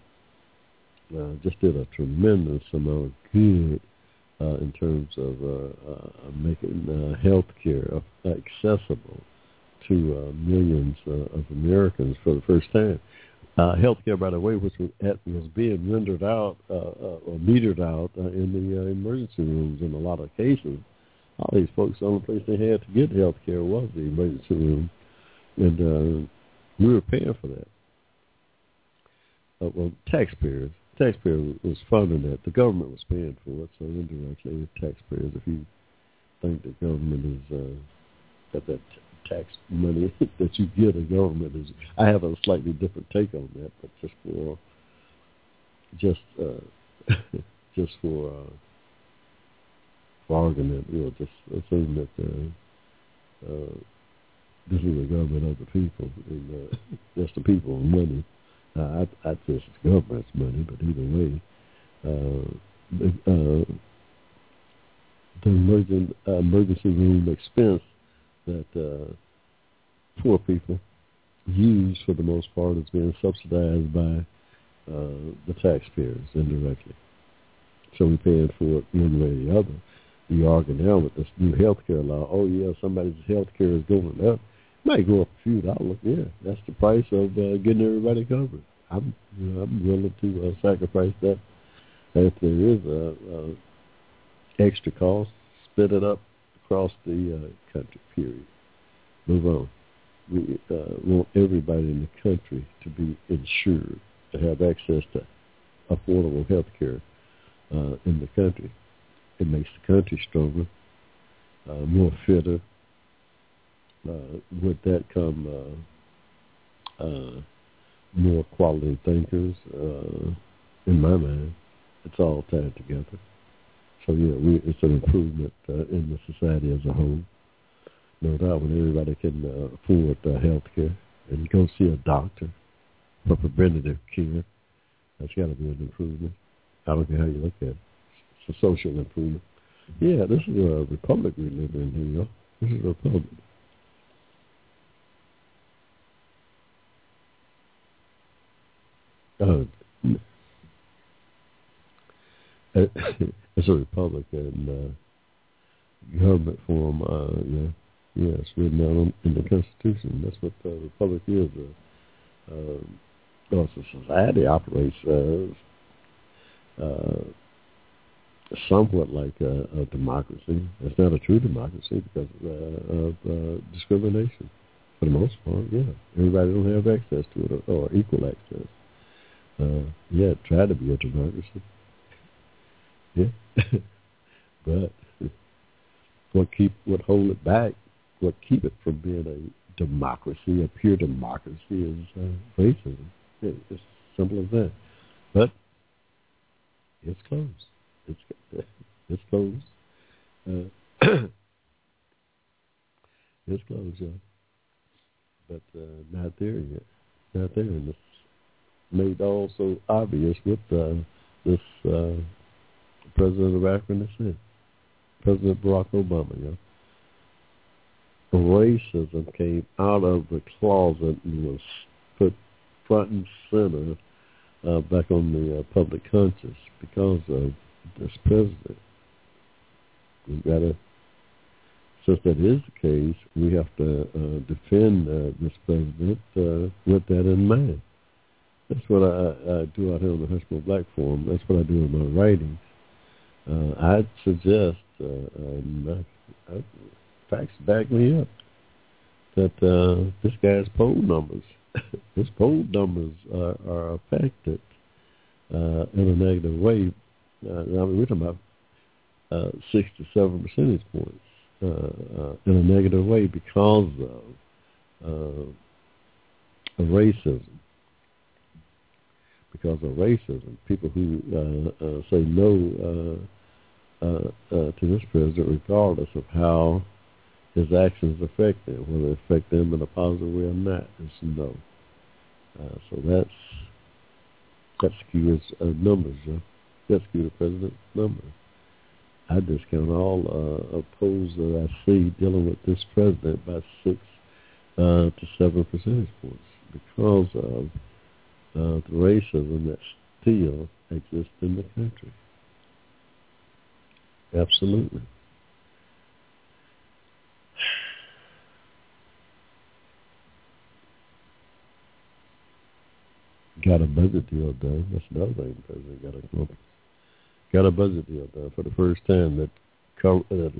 Uh, just did a tremendous amount of good uh, in terms of uh, uh, making uh, health care accessible to uh, millions uh, of Americans for the first time. Uh, health care, by the way, which was, was being rendered out uh, uh, or metered out uh, in the uh, emergency rooms in a lot of cases. All these folks, the only place they had to get health care was the emergency room, and uh, we were paying for that. Uh, well, taxpayers taxpayer was funding that. The government was paying for it, so indirectly taxpayers. If you think the government is uh, that that tax money [laughs] that you get a government is, I have a slightly different take on that, but just for just uh, [laughs] just for uh, argument, you know, just assume that uh, uh, this is the government of the people, and uh, [laughs] just the people and money. Uh, I, I say it's government's money, but either way, uh, uh, the uh, emergency room expense that uh, poor people use for the most part is being subsidized by uh, the taxpayers indirectly. So we're paying for it one way or the other. You argue now with this new health care law. Oh yeah, somebody's health care is going up. It might go up a few dollars. Yeah, that's the price of uh, getting everybody covered. I'm you know, I'm willing to uh, sacrifice that. If there is a, a extra cost, split it up across the uh, country. Period. Move on. We uh, want everybody in the country to be insured, to have access to affordable health care uh, in the country. It makes the country stronger, uh, more fitter. Uh, with that come uh, uh, more quality thinkers. Uh, in my mind, it's all tied together. So yeah, we, it's an improvement uh, in the society as a whole. No doubt, when everybody can uh, afford uh, health care and go see a doctor for preventative care, that's got to be an improvement. I don't care how you look at it. It's a social improvement. Yeah, this is a republic we live in here. This is a republic. Uh, [laughs] it's a republic and uh, government form. Uh, yeah, yeah, it's written down in the Constitution. That's what the republic is. Uh, uh, well, society operates uh, uh, somewhat like a, a democracy. It's not a true democracy because uh, of uh, discrimination. For the most part, yeah, everybody don't have access to it or, or equal access. Uh, yeah, try to be a democracy. Yeah, [laughs] but what keep what hold it back, what keep it from being a democracy, a pure democracy, is uh, racism. It's as simple as that. But it's closed. It's [laughs] it's closed. Uh, [clears throat] it's closed, yeah. But uh, not there yet. Not there, and it's made also obvious with uh, this uh, president of African descent, President Barack Obama. Yeah. Racism came out of the closet and was put front and center uh, back on the uh, public conscious because of this president. We've got to, since that is the case, we have to uh, defend uh, this president uh, with that in mind. That's what I, I do out here on the Hushmo Black Forum. That's what I do in my writings. Uh, I'd suggest, uh, and I, I, facts back me up, that uh, this guy's poll numbers, [laughs] his poll numbers are, are affected uh, in a negative way. Uh, I mean, we're talking about uh, six to seven percentage points uh, uh, in a negative way because of, uh, of racism because of racism. People who uh, uh, say no uh, uh, uh, to this president, regardless of how his actions affect them, whether they affect them in a positive way or not, is no. Uh, so that's that skews uh, numbers. Uh, that skews the president's numbers. I discount all uh, polls that I see dealing with this president by six uh, to seven percentage points because of uh, the racism that still exists in the country. Absolutely. Got a budget deal done. That's another thing president got accomplished. Got a budget deal done for the first time that co- uh,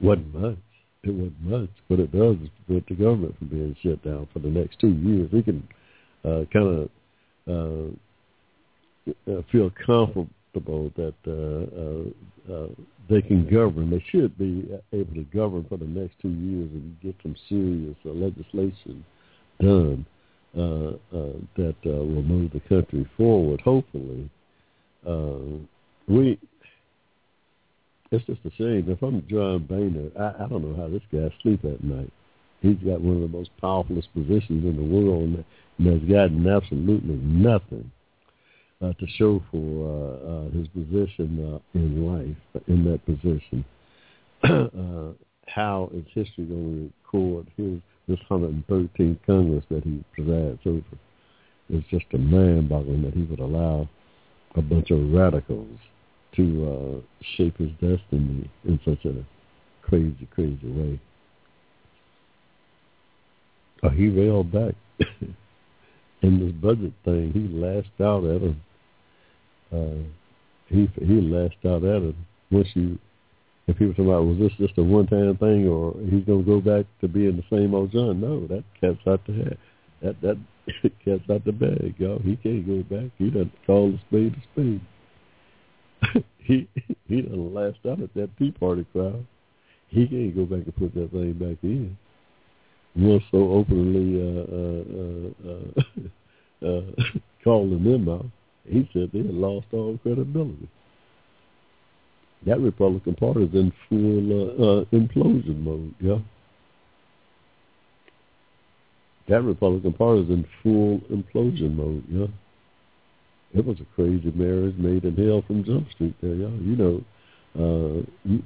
wasn't much. It wasn't much. What it does is prevent the government from being shut down for the next two years. We can uh, kind of uh, feel comfortable that uh, uh, uh, they can govern. They should be able to govern for the next two years and get some serious uh, legislation done uh, uh, that uh, will move the country forward. Hopefully, uh, we. It's just a shame. If I'm John Boehner, I, I don't know how this guy sleep at night. He's got one of the most powerfulest positions in the world, and has gotten absolutely nothing uh, to show for uh, uh, his position uh, in life, in that position. [clears throat] uh, how is history going to record his this 113th Congress that he presides over? it's just a mind-boggling that he would allow a bunch of radicals to uh, shape his destiny in such a crazy, crazy way. Uh, he railed back [laughs] in this budget thing. He lashed out at him. Uh, he he lashed out at him. Once you, if people talking about was this just a one-time thing or he's gonna go back to being the same old John? No, that cat's out the hat. That that [laughs] cat's out the bag, y'all. He can't go back. He done called a spade a spade. [laughs] he he done lashed out at that Tea Party crowd. He can't go back and put that thing back in was so openly uh, uh, uh, [laughs] uh, [laughs] calling them out, he said they had lost all credibility. That Republican Party is in full uh, uh, implosion mode, yeah. That Republican Party is in full implosion mode, yeah. It was a crazy marriage made in hell from Jump Street there, yeah. You know, you,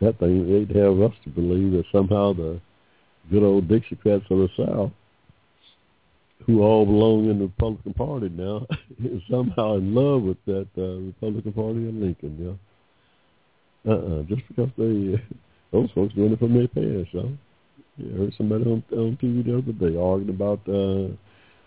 that thing, they'd have us to believe that somehow the good old Dixiecrats of the South, who all belong in the Republican Party now, [laughs] is somehow in love with that uh, Republican Party of Lincoln. Yeah, uh-uh, just because they [laughs] those folks doing it from their past. So, yeah, I heard somebody on on TV the other day arguing about. uh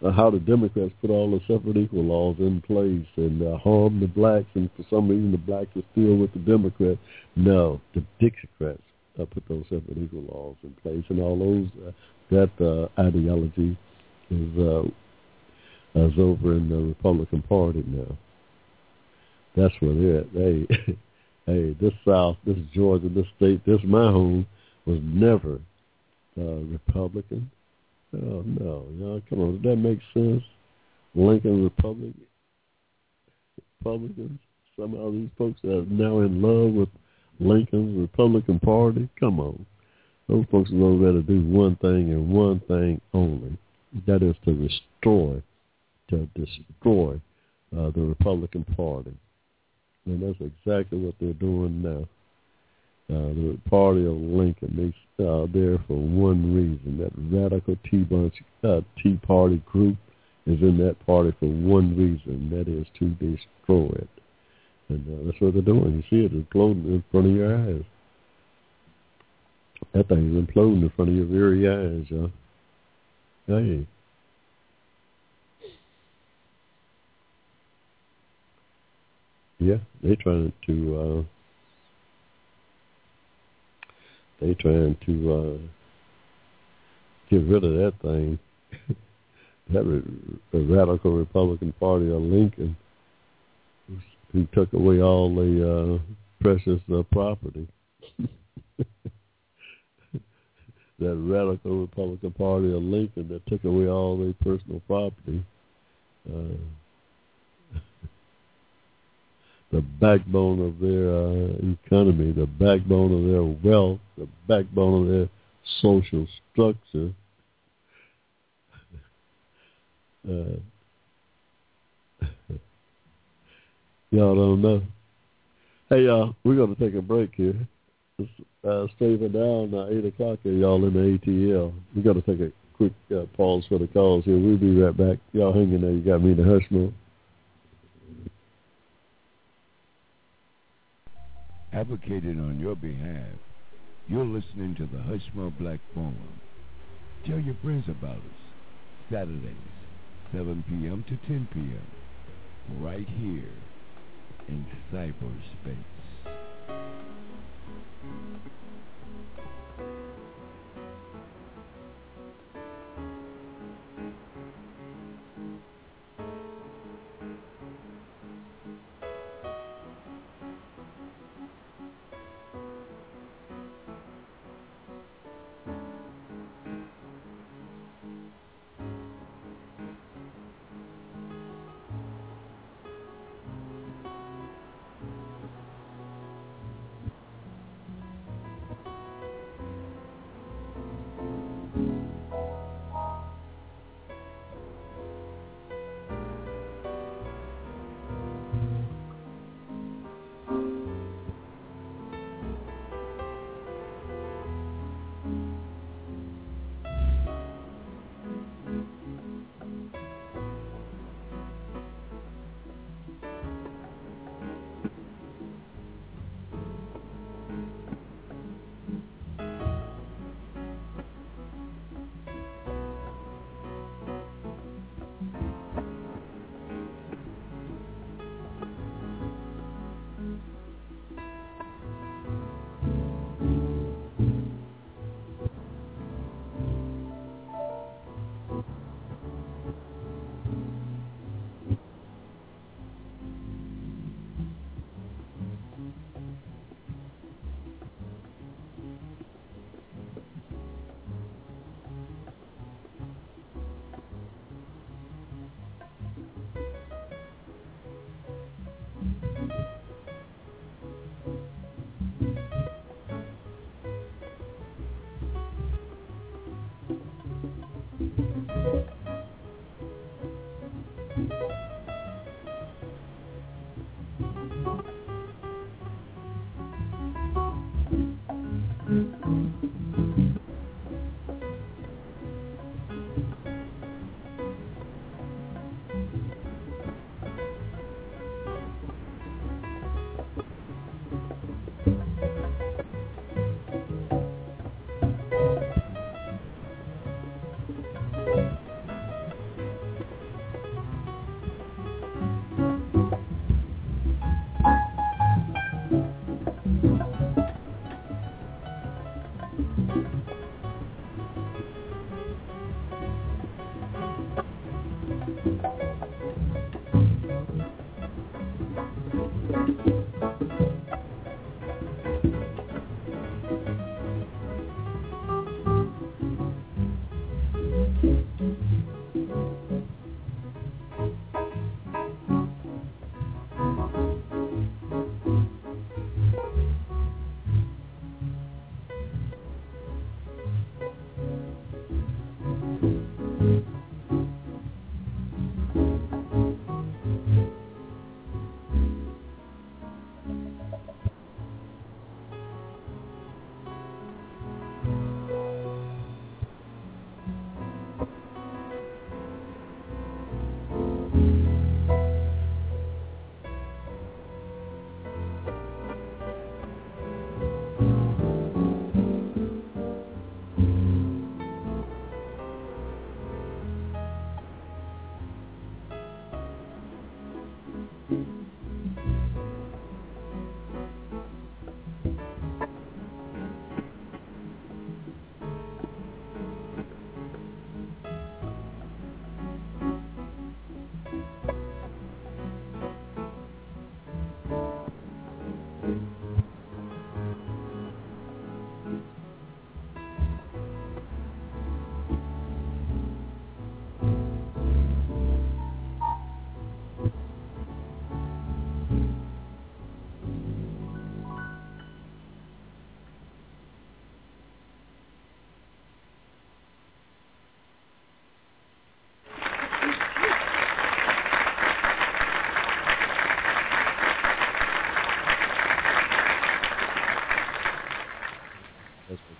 uh, how the Democrats put all the separate equal laws in place and uh, harm the blacks, and for some reason the blacks are still with the Democrats. No, the Dixiecrats uh, put those separate equal laws in place, and all those uh, that uh, ideology is uh, is over in the Republican Party now. That's where they're at. Hey, [laughs] hey, this South, this Georgia, this state, this my home was never uh, Republican. Oh no, y'all, come on, does that make sense? Lincoln Republic, Republicans. Somehow these folks are now in love with Lincoln's Republican Party. Come on. Those folks are going to do one thing and one thing only. That is to destroy, to destroy uh, the Republican Party. And that's exactly what they're doing now. Uh, the party of Lincoln, they uh, there for one reason. That radical Tea, bunch, uh, Tea Party group is in that party for one reason. That is to destroy it. And uh, that's what they're doing. You see it imploding in front of your eyes. That thing's imploding in front of your very eyes, huh? Hey. Yeah, they trying to uh they trying to uh get rid of that thing. [laughs] that radical Republican Party of Lincoln who took away all the uh, precious uh, property. [laughs] that radical Republican Party of Lincoln that took away all their personal property. Uh, [laughs] the backbone of their uh, economy, the backbone of their wealth, the backbone of their social structure. [laughs] Uh, Y'all don't know. Hey, y'all, we're going to take a break here. Uh, Stephen down uh, 8 o'clock here, y'all in the ATL. we got to take a quick uh, pause for the calls here. We'll be right back. Y'all hang in there. You got me in the hush mode. Advocating on your behalf, you're listening to the Hushmo Black Forum. Tell your friends about us. Saturdays, 7 p.m. to 10 p.m. Right here in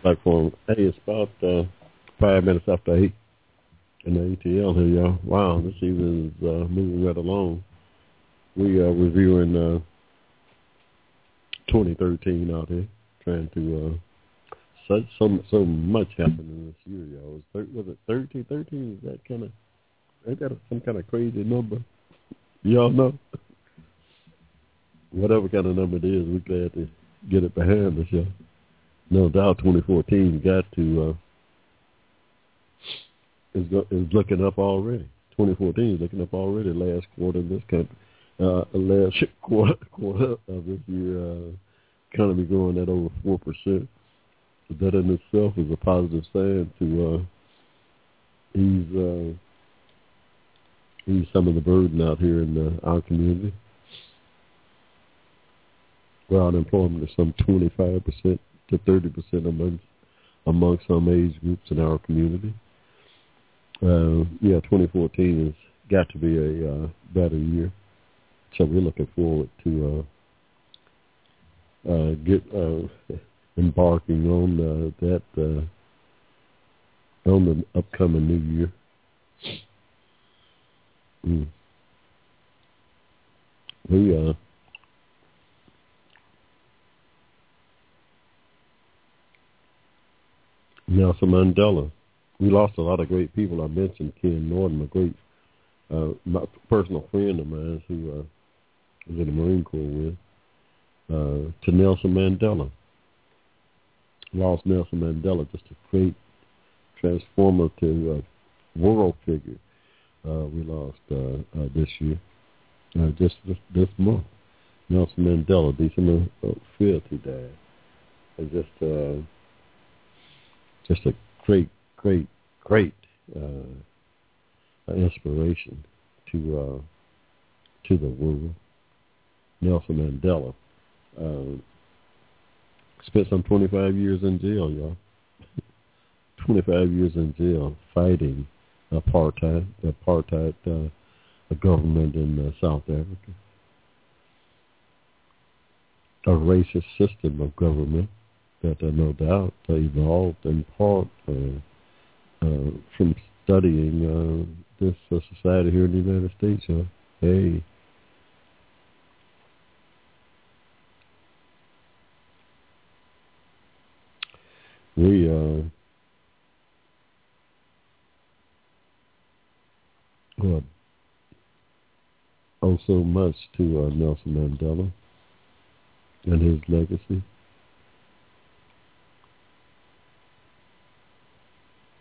cyberspace. platform. Hey, it's about uh, five minutes after eight in the ATL here, y'all. Wow, this evening is uh, moving right along. We are reviewing uh, 2013 out here, trying to. Uh, so so so much happened in this year, y'all. Was, was it 13? 13 is that kind of? Ain't that some kind of crazy number? Y'all know. Whatever kind of number it is, we're glad to get it behind us, y'all no doubt 2014 got to uh, is go, is looking up already. 2014 is looking up already. Last quarter of this country, uh, last [laughs] quarter quarter of this year, uh, economy growing at over four percent. That in itself is a positive sign to uh, ease uh, ease some of the burden out here in uh, our community. Where unemployment is some 25 percent to 30% among, among some age groups in our community. Uh, yeah, 2014 has got to be a uh, better year. So we're looking forward to uh, uh, get uh, [laughs] embarking on uh, that uh, on the upcoming new year. Mm. We uh, Nelson Mandela. We lost a lot of great people. I mentioned Ken Norton, a great uh, my personal friend of mine who uh, was in the Marine Corps with, uh, to Nelson Mandela. Lost Nelson Mandela, just a great transformative uh, world figure. Uh, we lost uh, uh, this year, uh, just this, this month. Nelson Mandela, December 5th, he died. And just uh, just a great, great, great uh, inspiration to uh, to the world. Nelson Mandela uh, spent some 25 years in jail, y'all. [laughs] 25 years in jail fighting apartheid, apartheid uh, government in uh, South Africa, a racist system of government that no doubt evolved in part uh, uh, from studying uh, this society here in the United States. Hey, we uh, well, owe so much to uh, Nelson Mandela and his legacy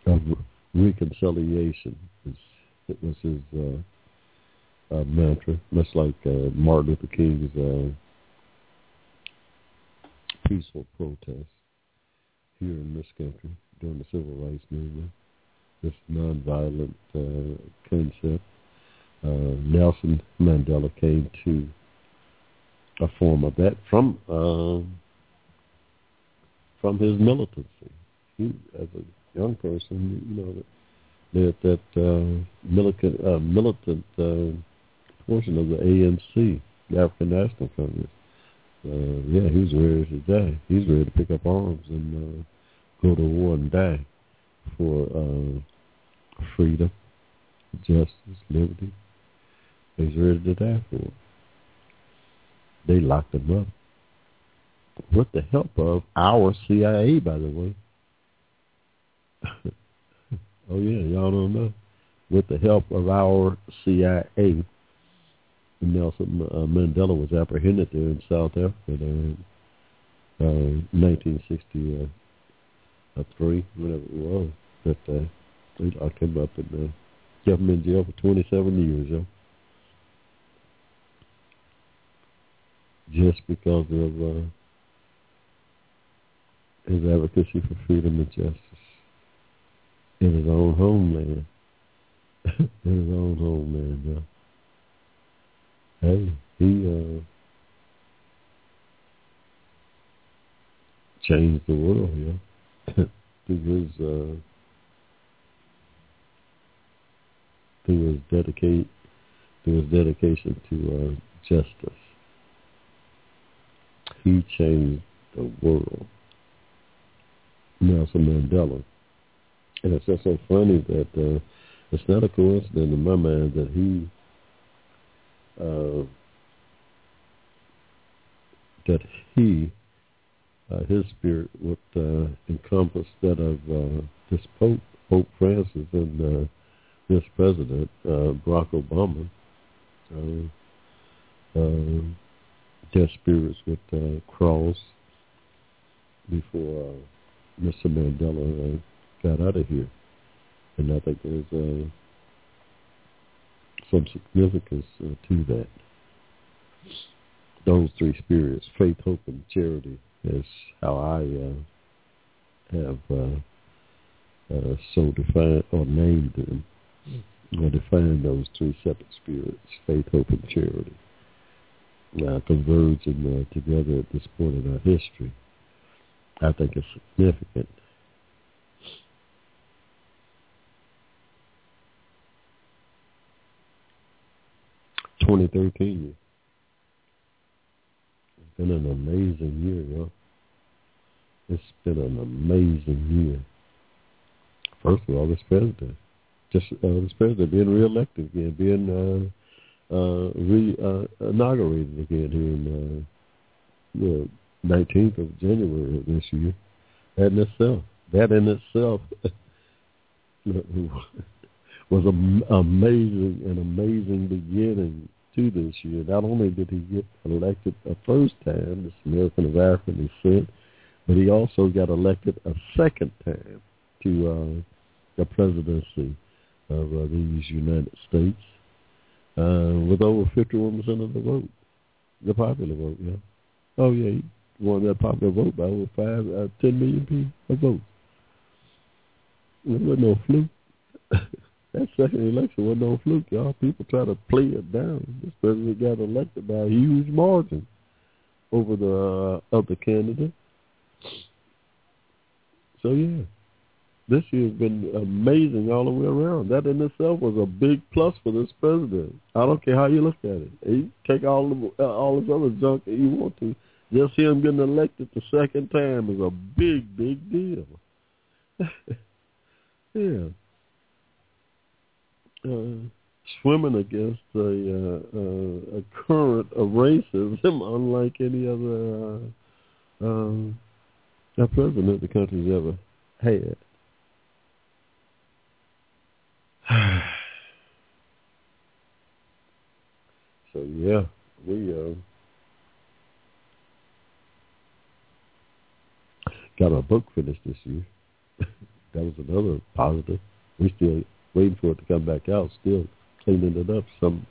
of reconciliation. It was his uh, uh, mantra, much like uh, Martin Luther King's uh, peaceful protest here in this country during the civil rights movement. This nonviolent uh, concept. Uh, Nelson Mandela came to a form of that from from his militancy. He, as a young person, you know, that that uh, militant uh, militant uh, portion of the ANC, the African National Congress. Uh, yeah, he was ready to die. He's ready to pick up arms and uh, go to war and die for uh, freedom, justice, liberty. He's ready to die for. They locked him up with the help of our CIA, by the way. [laughs] oh yeah, y'all don't know. With the help of our CIA, Nelson uh, Mandela was apprehended there in South Africa in uh, 1963, whatever it was. But uh, they locked him up and uh, kept him in jail for 27 years. Yo. Just because of uh, his advocacy for freedom and justice in his own homeland. [laughs] in his own homeland, yeah. Hey, he uh, changed the world, yeah. through his uh, through his dedicate through his dedication to uh, justice. He changed the world. Nelson Mandela. And it's just so funny that uh, it's not a coincidence in my mind that he uh, that he uh, his spirit would uh, encompass that of uh, this Pope Pope Francis and uh, this President uh, Barack Obama. Uh, uh, their spirits would uh, cross before uh, Mr. Mandela uh, out of here, and I think there's uh, some significance uh, to that. Those three spirits, faith, hope, and charity, is how I uh, have uh, uh, so defined or named them, or defined those three separate spirits, faith, hope, and charity. Now, converging uh, together at this point in our history, I think is significant. Twenty thirteen. It's been an amazing year, yo. It's been an amazing year. First of all, this president, just uh, this president being reelected again, being uh, uh, re uh, inaugurated again here in uh, the 19th of January of this year. That in itself, that in itself [laughs] was an amazing, an amazing beginning to this year. Not only did he get elected a first time, this American of African descent, but he also got elected a second time to uh, the presidency of uh, these United States uh, with over 51% of the vote, the popular vote, yeah. Oh, yeah, he won that popular vote by over five, uh, 10 million people votes. There wasn't no fluke. [laughs] that second election wasn't no fluke, y'all. People try to play it down. This president got elected by a huge margin over the uh, other candidate. So yeah, this year's been amazing all the way around. That in itself was a big plus for this president. I don't care how you look at it. You take all the, uh, all this other junk that you want to. Just him getting elected the second time is a big, big deal. [laughs] yeah. Uh, swimming against a, uh, uh, a current of racism, [laughs] unlike any other uh, um, president the country's ever had. [sighs] so yeah, we uh, got our book finished this year. [laughs] that was another positive. We still waiting for it to come back out. Still cleaning it up. Some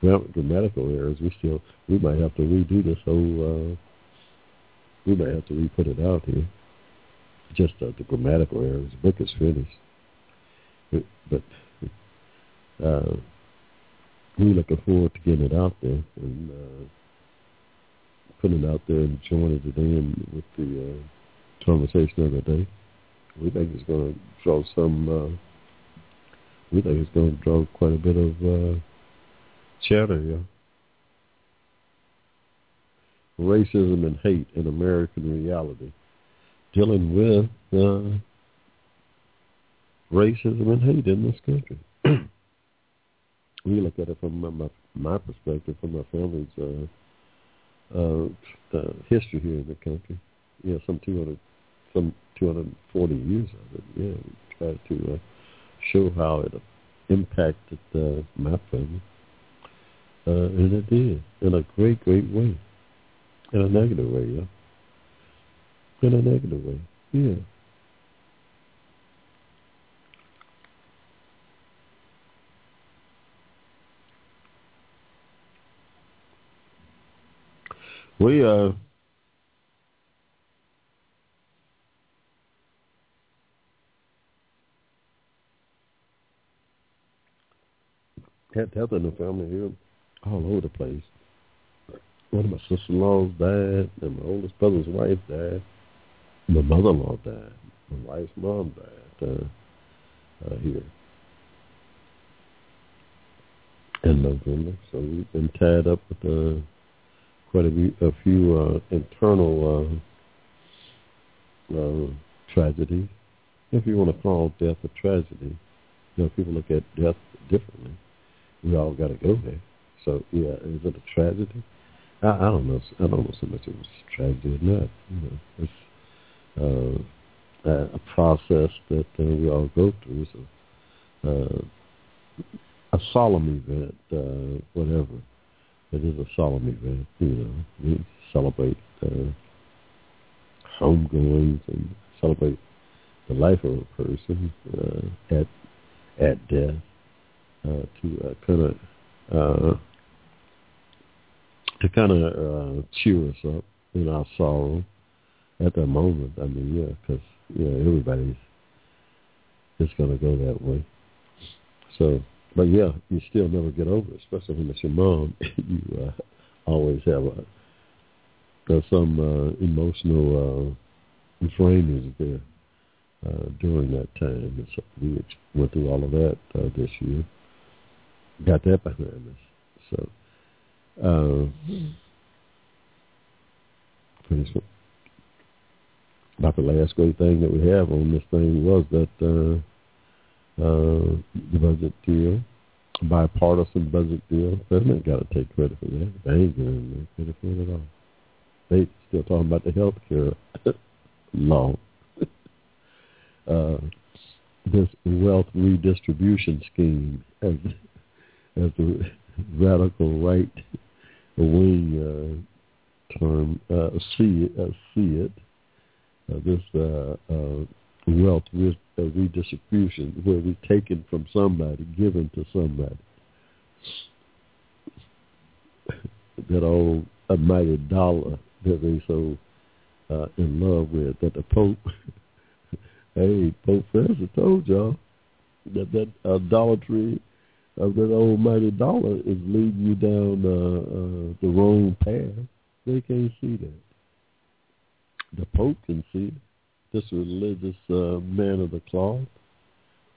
grammatical errors. We still we might have to redo this whole. Uh, we might have to re-put it out here. Just uh, the grammatical errors. The book is finished, but, uh, we're looking forward to getting it out there and uh, putting it out there and joining it in with the uh, conversation of the day. We think it's going to draw some. Uh, we think it's going to draw quite a bit of uh, chatter, yeah. Racism and hate in American reality, dealing with uh, racism and hate in this country. [clears throat] we look at it from my, my, my perspective, from my family's uh, uh, uh, history here in the country. Yeah, some 200, some 240 years of it. Yeah, we try to uh, show how it impacted uh, my family. Uh, and it did, in a great, great way. In a negative way, yeah. In a negative way, yeah. We uh had death in the family here all over the place. One of my sister-in-laws died, and my oldest brother's wife died. My mother-in-law died. My wife's mom died uh, uh, here in November. So we've been tied up with uh, quite a few, a few uh, internal uh, uh, tragedies, if you want to call death a tragedy. You know, people look at death differently. We all got to go there. So yeah, is it a tragedy? I, I don't know. I don't know so much if it's a tragedy or not. You know, it's uh, a, process that uh, we all go through. It's a, uh, a solemn event, uh, whatever. It is a solemn event. You know, we celebrate uh, homegoings and celebrate the life of a person uh, at at death to kind of to kind of cheer us up in our sorrow at that moment. I mean, yeah, because know everybody's just gonna go that way. So, but yeah, you still never get over it, especially when it's your mom. [laughs] you uh, always have a there's some uh, emotional uh, drainage there uh, during that time. So we went through all of that uh, this year. Got that behind us. So uh, about the last great thing that we have on this thing was that uh, uh, the budget deal, bipartisan budget deal. President got to take credit for that. They ain't giving credit for it at all. They still talking about the health care [coughs] law. [laughs] uh, this wealth redistribution scheme, [laughs] as the radical right wing uh, term uh, see it, uh, see it uh, this uh, uh, wealth re- uh, redistribution where we're taken from somebody, given to somebody. that old almighty dollar that they so uh, in love with, that the Pope, [laughs] hey, Pope Francis told y'all that that idolatry of that almighty dollar is leading you down uh, uh, the wrong path. They can't see that. The Pope can see it. This religious uh, man of the cloth,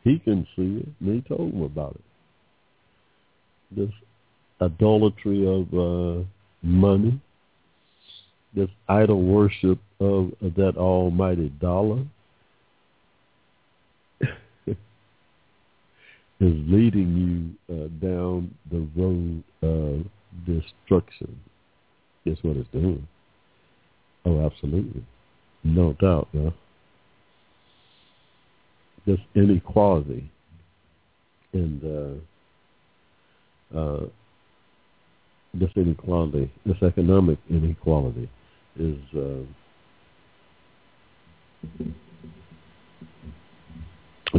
he can see it, and he told him about it. This idolatry of uh, money, this idol worship of, of that almighty dollar, is leading you uh, down the road of destruction. Is what it's doing. Oh, absolutely. No doubt, yeah. This inequality and uh, uh, this inequality, this economic inequality, is uh,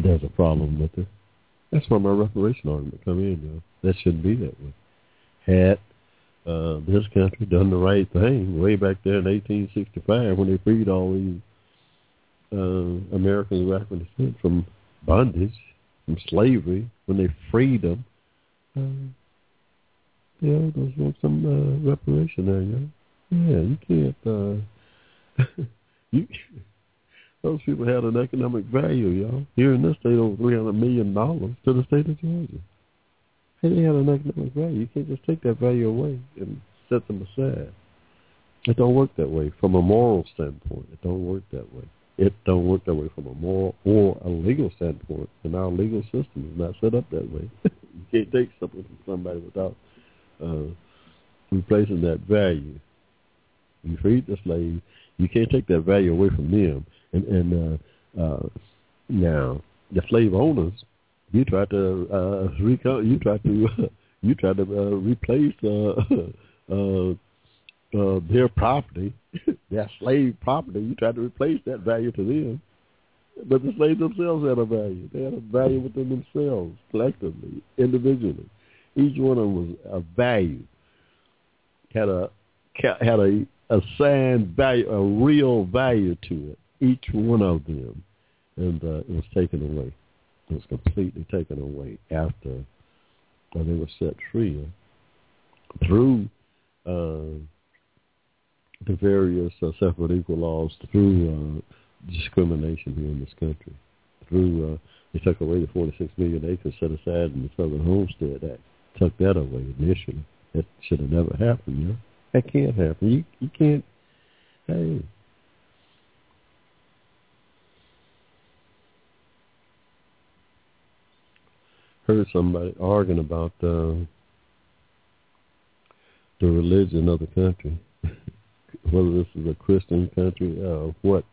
there's a problem with it. That's why my reparation argument come in. You know? That shouldn't be that way. Had uh, this country done the right thing way back there in 1865 when they freed all these uh, Americans when they fled from bondage, from slavery, when they freed them, uh, yeah, there's was some uh, reparation there, you know. Yeah, you can't. Uh, [laughs] you those people had an economic value, y'all. Here in this state, over three hundred million dollars to the state of Georgia. Hey, they had an economic value. You can't just take that value away and set them aside. It don't work that way from a moral standpoint. It don't work that way. It don't work that way from a moral or a legal standpoint. And our legal system is not set up that way. [laughs] you can't take something from somebody without uh, replacing that value. You freed the slave. You can't take that value away from them and and uh, uh, now the slave owners, you try to uh, reco- you try to [laughs] you try to uh, replace uh, [laughs] uh, uh, their property, [laughs] their slave property. You try to replace that value to them. But the slaves themselves had a value. They had a value within themselves, collectively, individually. Each one of them was a value. Had a had a assigned value, a real value to it each one of them, and uh, it was taken away. It was completely taken away after uh, they were set free through uh, the various uh, separate equal laws, through uh, discrimination here in this country, through uh, they took away the 46 million acres set aside in the Southern Homestead Act, took that away initially. That should have never happened, you know. That can't happen. You you can't. Hey, heard somebody arguing about uh, the religion of the country, [laughs] whether this is a Christian country or uh, what.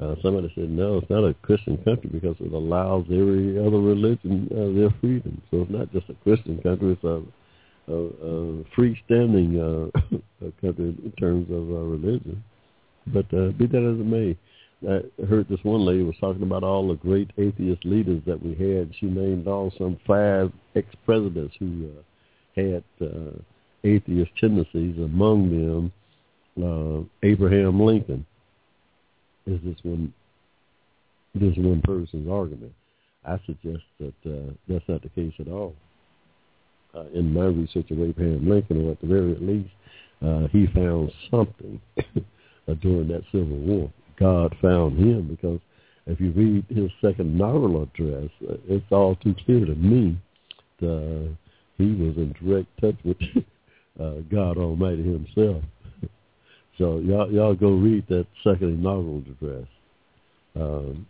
Uh, somebody said, no, it's not a Christian country because it allows every other religion uh, their freedom. So it's not just a Christian country; it's a, a, a freestanding uh, [laughs] country in terms of uh, religion. But uh, be that as it may, I heard this one lady was talking about all the great atheist leaders that we had. She named all some five ex-presidents who uh, had uh, atheist tendencies. Among them, uh, Abraham Lincoln is this one. This one person's argument. I suggest that uh, that's not the case at all. Uh, in my research of Abraham Lincoln, or at the very least, uh, he found something [coughs] during that Civil War God found him because if you read his second inaugural address, it's all too clear to me that uh, he was in direct touch with [laughs] uh, God Almighty himself. [laughs] so y'all, y'all go read that second inaugural address. Um,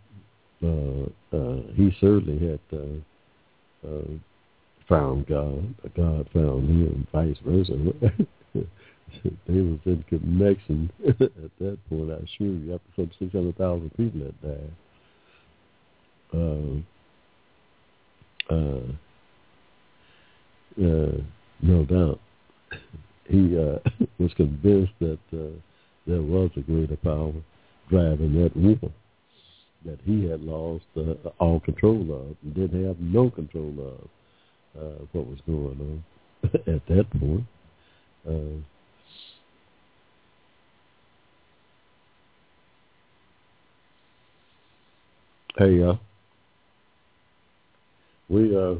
uh, uh, he certainly had uh, uh, found God. God found him, vice versa. [laughs] [laughs] they was in connection [laughs] at that point, I assure you, after some 600,000 people had died. Uh, uh, uh, no doubt. [laughs] He uh, was convinced that uh, there was a greater power driving that war that he had lost uh, all control of and didn't have no control of uh, what was going on at that point. Uh, Hey, uh, we, uh,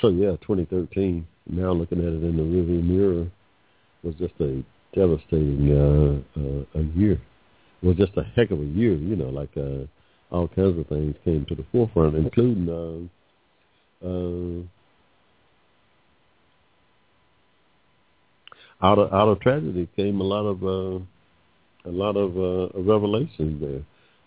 so yeah, 2013, now looking at it in the rearview mirror, was just a devastating uh, uh, a year. It was just a heck of a year, you know, like uh, all kinds of things came to the forefront, including uh, uh, out of out of tragedy came a lot of uh, a lot of uh, revelations there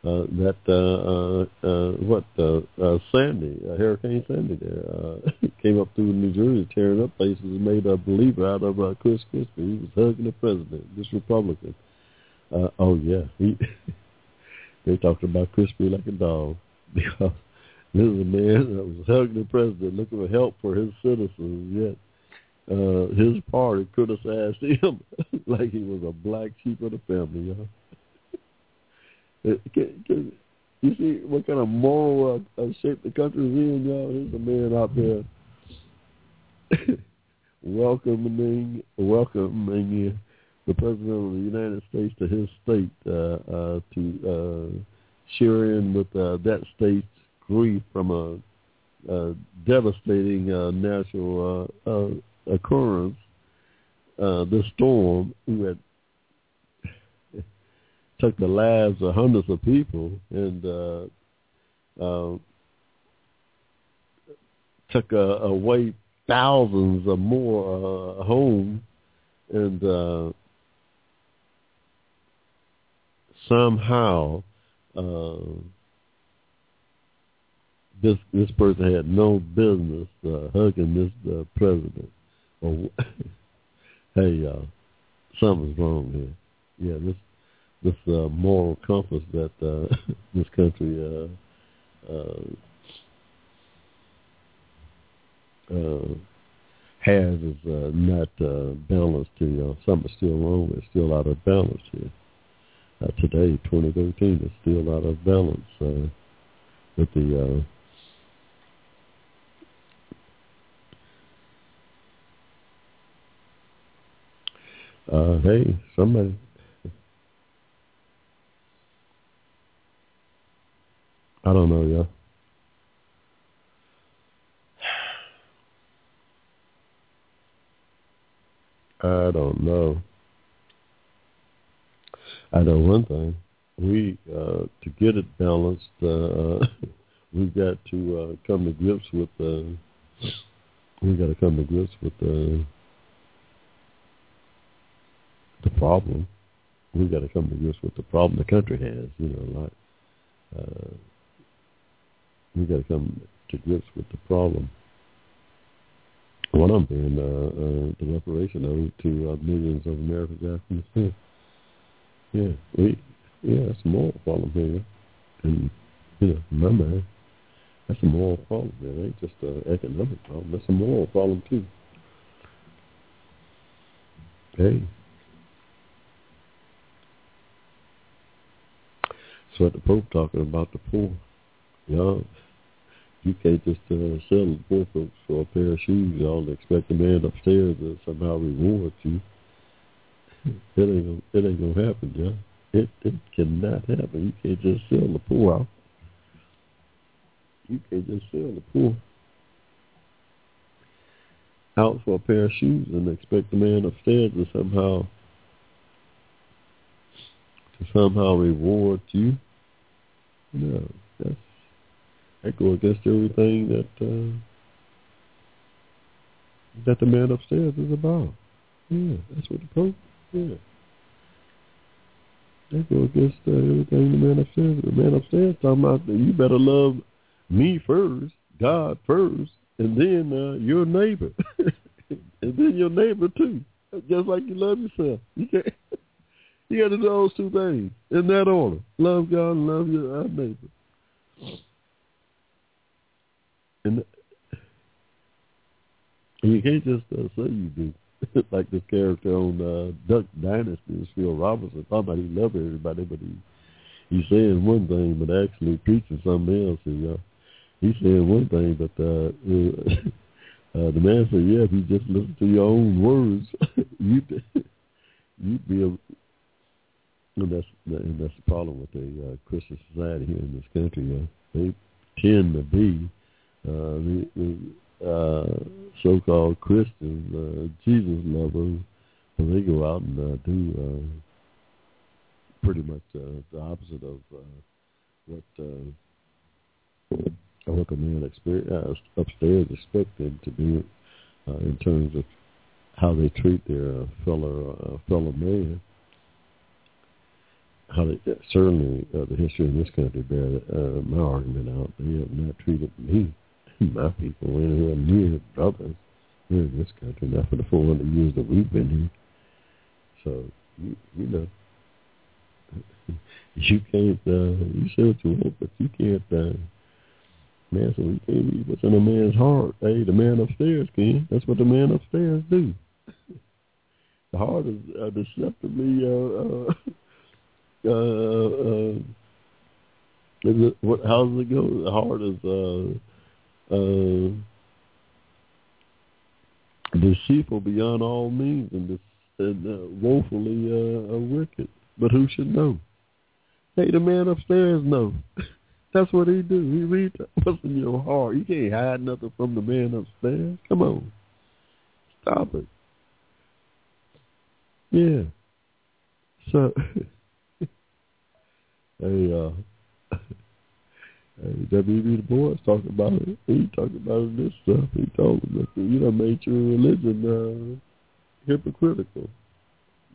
uh, that uh, uh, uh, what uh, uh, Sandy, uh, Hurricane Sandy, there uh, [laughs] came up through New Jersey, tearing up places, and made a believer out of uh, Chris Christie. He was hugging the president, this Republican. Uh, oh yeah, he, [laughs] they talked about Christie like a dog because [laughs] this is a man that was hugging the president, looking for help for his citizens. Yet uh, his party criticized him like he was a black sheep of the family. Y'all. Can, can, you see what kind of moral uh, uh, shape the country is in, y'all? There's a man out there [laughs] welcoming welcoming the president of the United States to his state uh, uh, to uh, share in with uh, that state's grief from a, a devastating uh, natural uh, uh, occurrence, uh, this storm that took the lives of hundreds of people and uh, uh, took uh, away thousands or more uh, homes and uh, somehow uh, this this person had no business uh, hugging this uh, president. Or [laughs] hey, y'all, something's wrong here. Yeah, this this uh, moral compass that uh, [laughs] this country uh, uh, uh, has is uh, not uh, balanced. To, know, something's still wrong. It's still out of balance here. Uh, today, 2013, is still out of balance uh, with the uh, Uh, hey, somebody. I don't know, yeah. [sighs] I don't know. I know one thing. We uh, to get it balanced, uh, [laughs] we've got to uh, come to grips with. Uh, we've got to come to grips with the the problem. We've got to come to grips with the problem the country has. You know, like uh, we got to come to grips with the problem. One of them being uh, uh, the reparation owed to uh, millions of Americans after sin. Yeah, we, yeah, that's a moral problem here. And, you know, mind, that's a moral problem. It ain't just an economic problem. That's a moral problem, too. Hey. So what the Pope talking about the poor. Y'all, can't just uh, sell the poor folks for a pair of shoes. Y'all expect the man upstairs to somehow reward you. It ain't gonna, it ain't gonna happen, John. It it cannot happen. You can't just sell the poor out. You can't just sell the poor out for a pair of shoes and expect the man upstairs to somehow to somehow reward you. No, that's that go against everything that uh, that the man upstairs is about. Yeah, that's what the Pope. Yeah, that go against uh, everything the man upstairs. The man upstairs talking about that you better love me first, God first, and then uh, your neighbor, [laughs] and then your neighbor too, just like you love yourself. You can't. [laughs] You got to do those two things in that order: love God and love your neighbor. And [laughs] you can't just uh, say you do. [laughs] like this character on uh, Duck Dynasty, Phil Robertson, talking about he loved everybody, but he he's saying one thing, but actually preaching something else. And, uh, he's saying one thing, but uh, [laughs] uh, the man said, "Yeah, if you just listen to your own words, you'd you'd be a." And that's and that's the problem with the uh, Christian society here in this country. Uh, they tend to be uh, the, the uh, so-called Christians, uh, Jesus lovers, and they go out and uh, do uh, pretty much uh, the opposite of uh, what uh, what the man experience, uh, upstairs expect them to do uh, in terms of how they treat their uh, fellow uh, fellow man. How they, certainly uh, the history of this country bear uh, my argument out. They have not treated me my people anywhere near brothers here in this country, not for the 400 years that we've been here. So, you, you know, [laughs] You can't. Uh, you say what you want, but you can't. Uh, man, so we can't read what's in a man's heart. Hey, the man upstairs can. That's what the man upstairs do. [laughs] the heart is uh, deceptively. Uh, uh, [laughs] uh, uh, is it, what? How does it go? The heart is. Uh, uh, deceitful beyond all means and, and uh, woefully uh, wicked. But who should know? Hey, the man upstairs know. [laughs] That's what he do. He reads what's in your heart. You can't hide nothing from the man upstairs. Come on. Stop it. Yeah. So, [laughs] hey, uh, Hey, W.E.B. Du Bois talking about it. He talking about this stuff. He them that you know made your religion uh, hypocritical.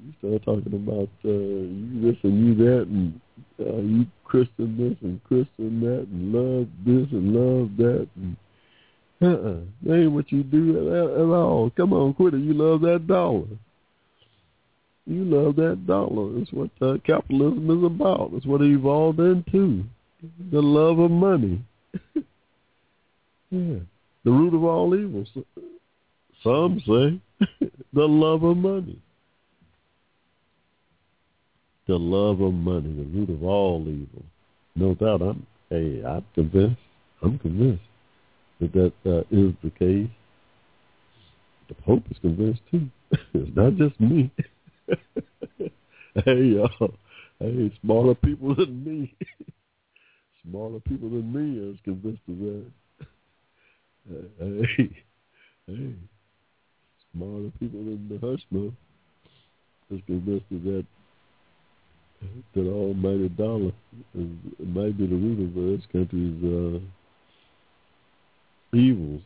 You start talking about uh, you this and you that, and uh, you Christian this and Christian that, and love this and love that, and uh-uh, that ain't what you do at, at all. Come on, quit it. You love that dollar. You love that dollar. That's what uh, capitalism is about. That's what it evolved into the love of money. yeah. The root of all evil. Some say [laughs] the love of money. The love of money, the root of all evil. No doubt, I'm. Hey, I'm convinced. I'm convinced that that uh, is the case. The Pope is convinced too. [laughs] it's not just me. [laughs] hey, y'all. Hey, smaller people than me smarter people than me is convinced of that. [laughs] hey, hey, smarter people than the Hushmo is convinced of that. That almighty dollar is, might be the root of this country's uh, evils.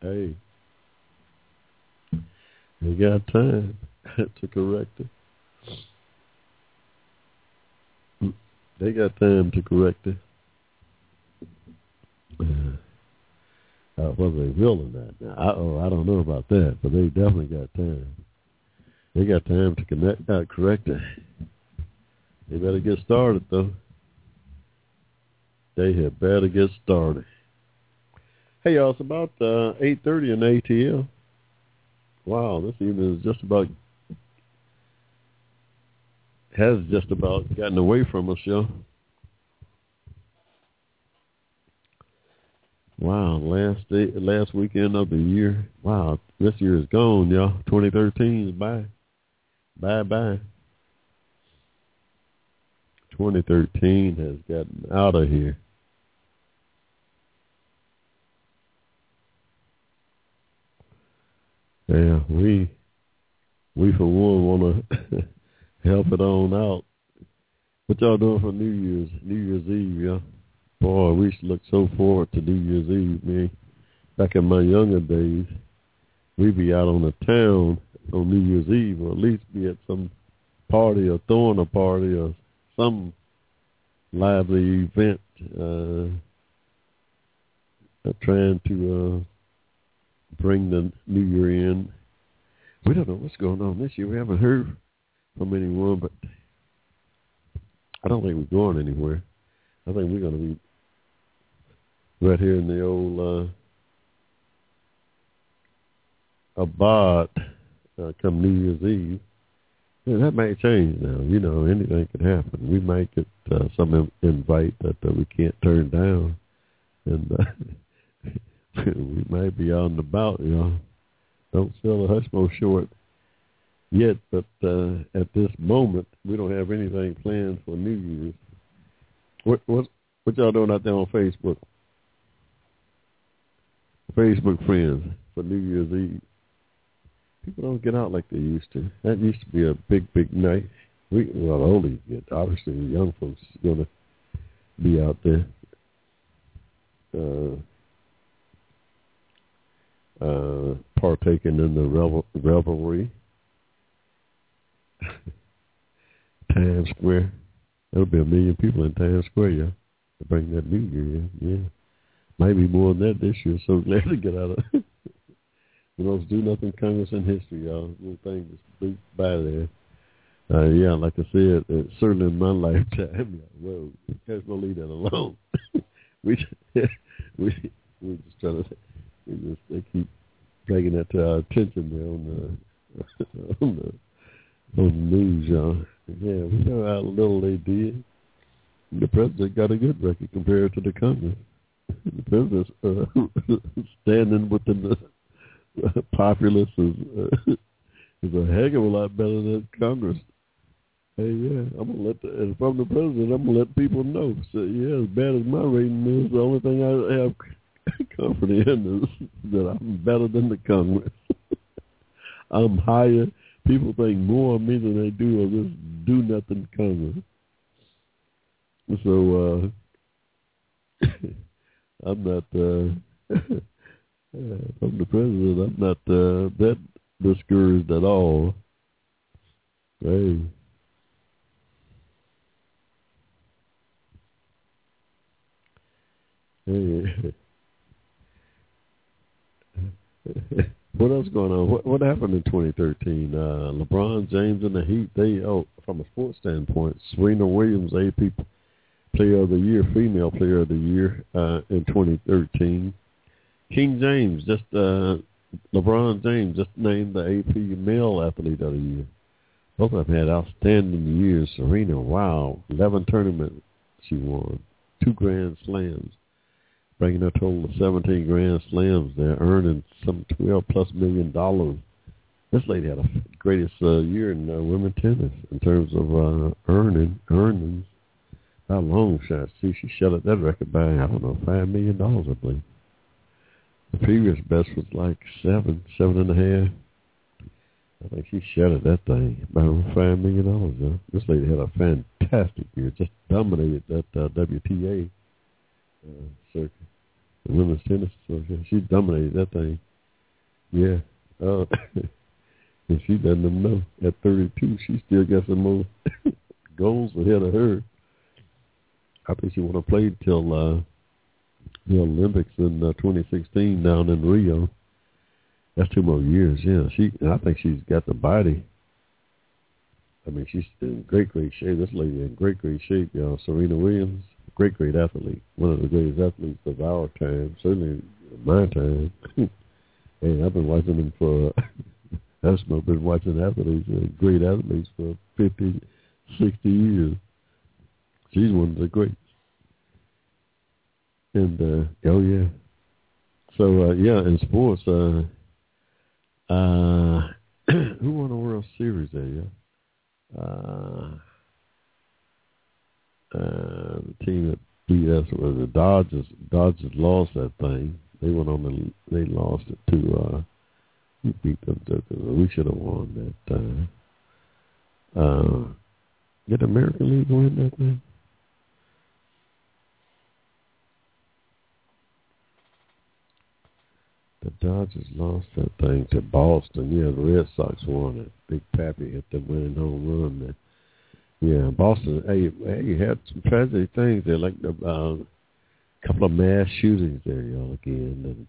Hey, they got time [laughs] to correct it. They got time to correct it. Uh, uh, whether they will or not. Now, I, oh, I don't know about that, but they definitely got time. They got time to connect, uh, correct it. They better get started, though. They had better get started. Hey, y'all, it's about uh, 8.30 in ATL. Wow, this evening is just about has just about gotten away from us, y'all. Wow, last day, last weekend of the year. Wow, this year is gone, y'all. 2013 is bye. Bye bye. 2013 has gotten out of here. Yeah, we we for one want to [laughs] help it on out. What y'all doing for New Year's? New Year's Eve, yeah. Boy, we used to look so forward to New Year's Eve, man. Back in my younger days, we'd be out on the town on New Year's Eve, or at least be at some party or throwing a party or some lively event, uh, trying to uh, bring the New Year in. We don't know what's going on this year. We haven't heard from anyone, but I don't think we're going anywhere. I think we're going to be right here in the old uh, Abad uh, come New Year's Eve. Yeah, that may change now. You know, anything could happen. We might get uh, some invite that uh, we can't turn down, and uh, [laughs] we might be on the bout. You know, don't sell a Hushmo short yet, but uh, at this moment, we don't have anything planned for New Year's. What what what y'all doing out there on Facebook? Facebook friends for New Year's Eve. People don't get out like they used to. That used to be a big, big night. We well, only get, obviously, the young folks to be out there. Uh, uh, partaking in the revel- revelry [laughs] Times Square. There'll be a million people in Times Square, yeah, to bring that New Year in. Yeah, might be more than that this year. So [laughs] glad to get out of. the [laughs] most do nothing Congress in history, y'all. Little thing just blew by there. uh, yeah, like I said, uh, certainly in my lifetime, whoa, guys will leave that alone. we we we just trying to we just they keep bringing that to our attention there on the on the on news, y'all. Yeah, we know how little they did. The president got a good record compared to the Congress. The president's uh, [laughs] standing within the populace is uh, [laughs] is a heck of a lot better than Congress. Hey, yeah, I'm gonna let the, and from the president, I'm gonna let people know. So yeah, as bad as my rating is, the only thing I have [laughs] confidence in is that I'm better than the Congress. I'm higher. People think more of me than they do of this do nothing Congress. So uh [laughs] I'm not uh [laughs] I'm the president. I'm not uh that discouraged at all. Hey. Hey. [laughs] what else going on? What what happened in 2013? Uh, LeBron James and the Heat. They oh, from a sports standpoint, Serena Williams, AP Player of the Year, Female Player of the Year uh, in 2013. King James, just uh, LeBron James, just named the AP Male Athlete of the Year. Both of them had outstanding years. Serena, wow, 11 tournaments she won, two Grand Slams bringing a total of 17 Grand Slams. They're earning some 12 plus million dollars. This lady had a greatest uh, year in uh, women tennis in terms of uh, earning earnings. A long shot, see, she shattered that record by I don't know five million dollars, I believe. The previous best was like seven, seven and a half. I think she shattered that thing by five million dollars. Though. This lady had a fantastic year, just dominated that uh, WTA uh, circuit the women's tennis association. She dominated that thing. Yeah. Uh, [laughs] and she doesn't even know. At 32, she still got some more [laughs] goals ahead of her. I think she want to play till uh, the Olympics in uh, 2016 down in Rio. That's two more years. Yeah, she. I think she's got the body. I mean, she's in great, great shape. This lady in great, great shape, y'all. Serena Williams great, great athlete. One of the greatest athletes of our time, certainly my time. [laughs] and I've been watching him for, [laughs] I've been watching athletes, uh, great athletes for 50, 60 years. She's one of the greats. And, uh, oh yeah. So, uh, yeah, in sports, uh, uh, [clears throat] who won the World Series there, yeah? Uh, the team that beat us was the Dodgers. Dodgers lost that thing. They went on the. They lost it to. uh We beat them. To, we should have won that. Uh, uh, did American League win that thing? The Dodgers lost that thing to Boston. Yeah, the Red Sox won it. Big Papi hit the winning home run there. Yeah, Boston. Hey, hey, you had some tragic things there, like a uh, couple of mass shootings there, y'all. Again, and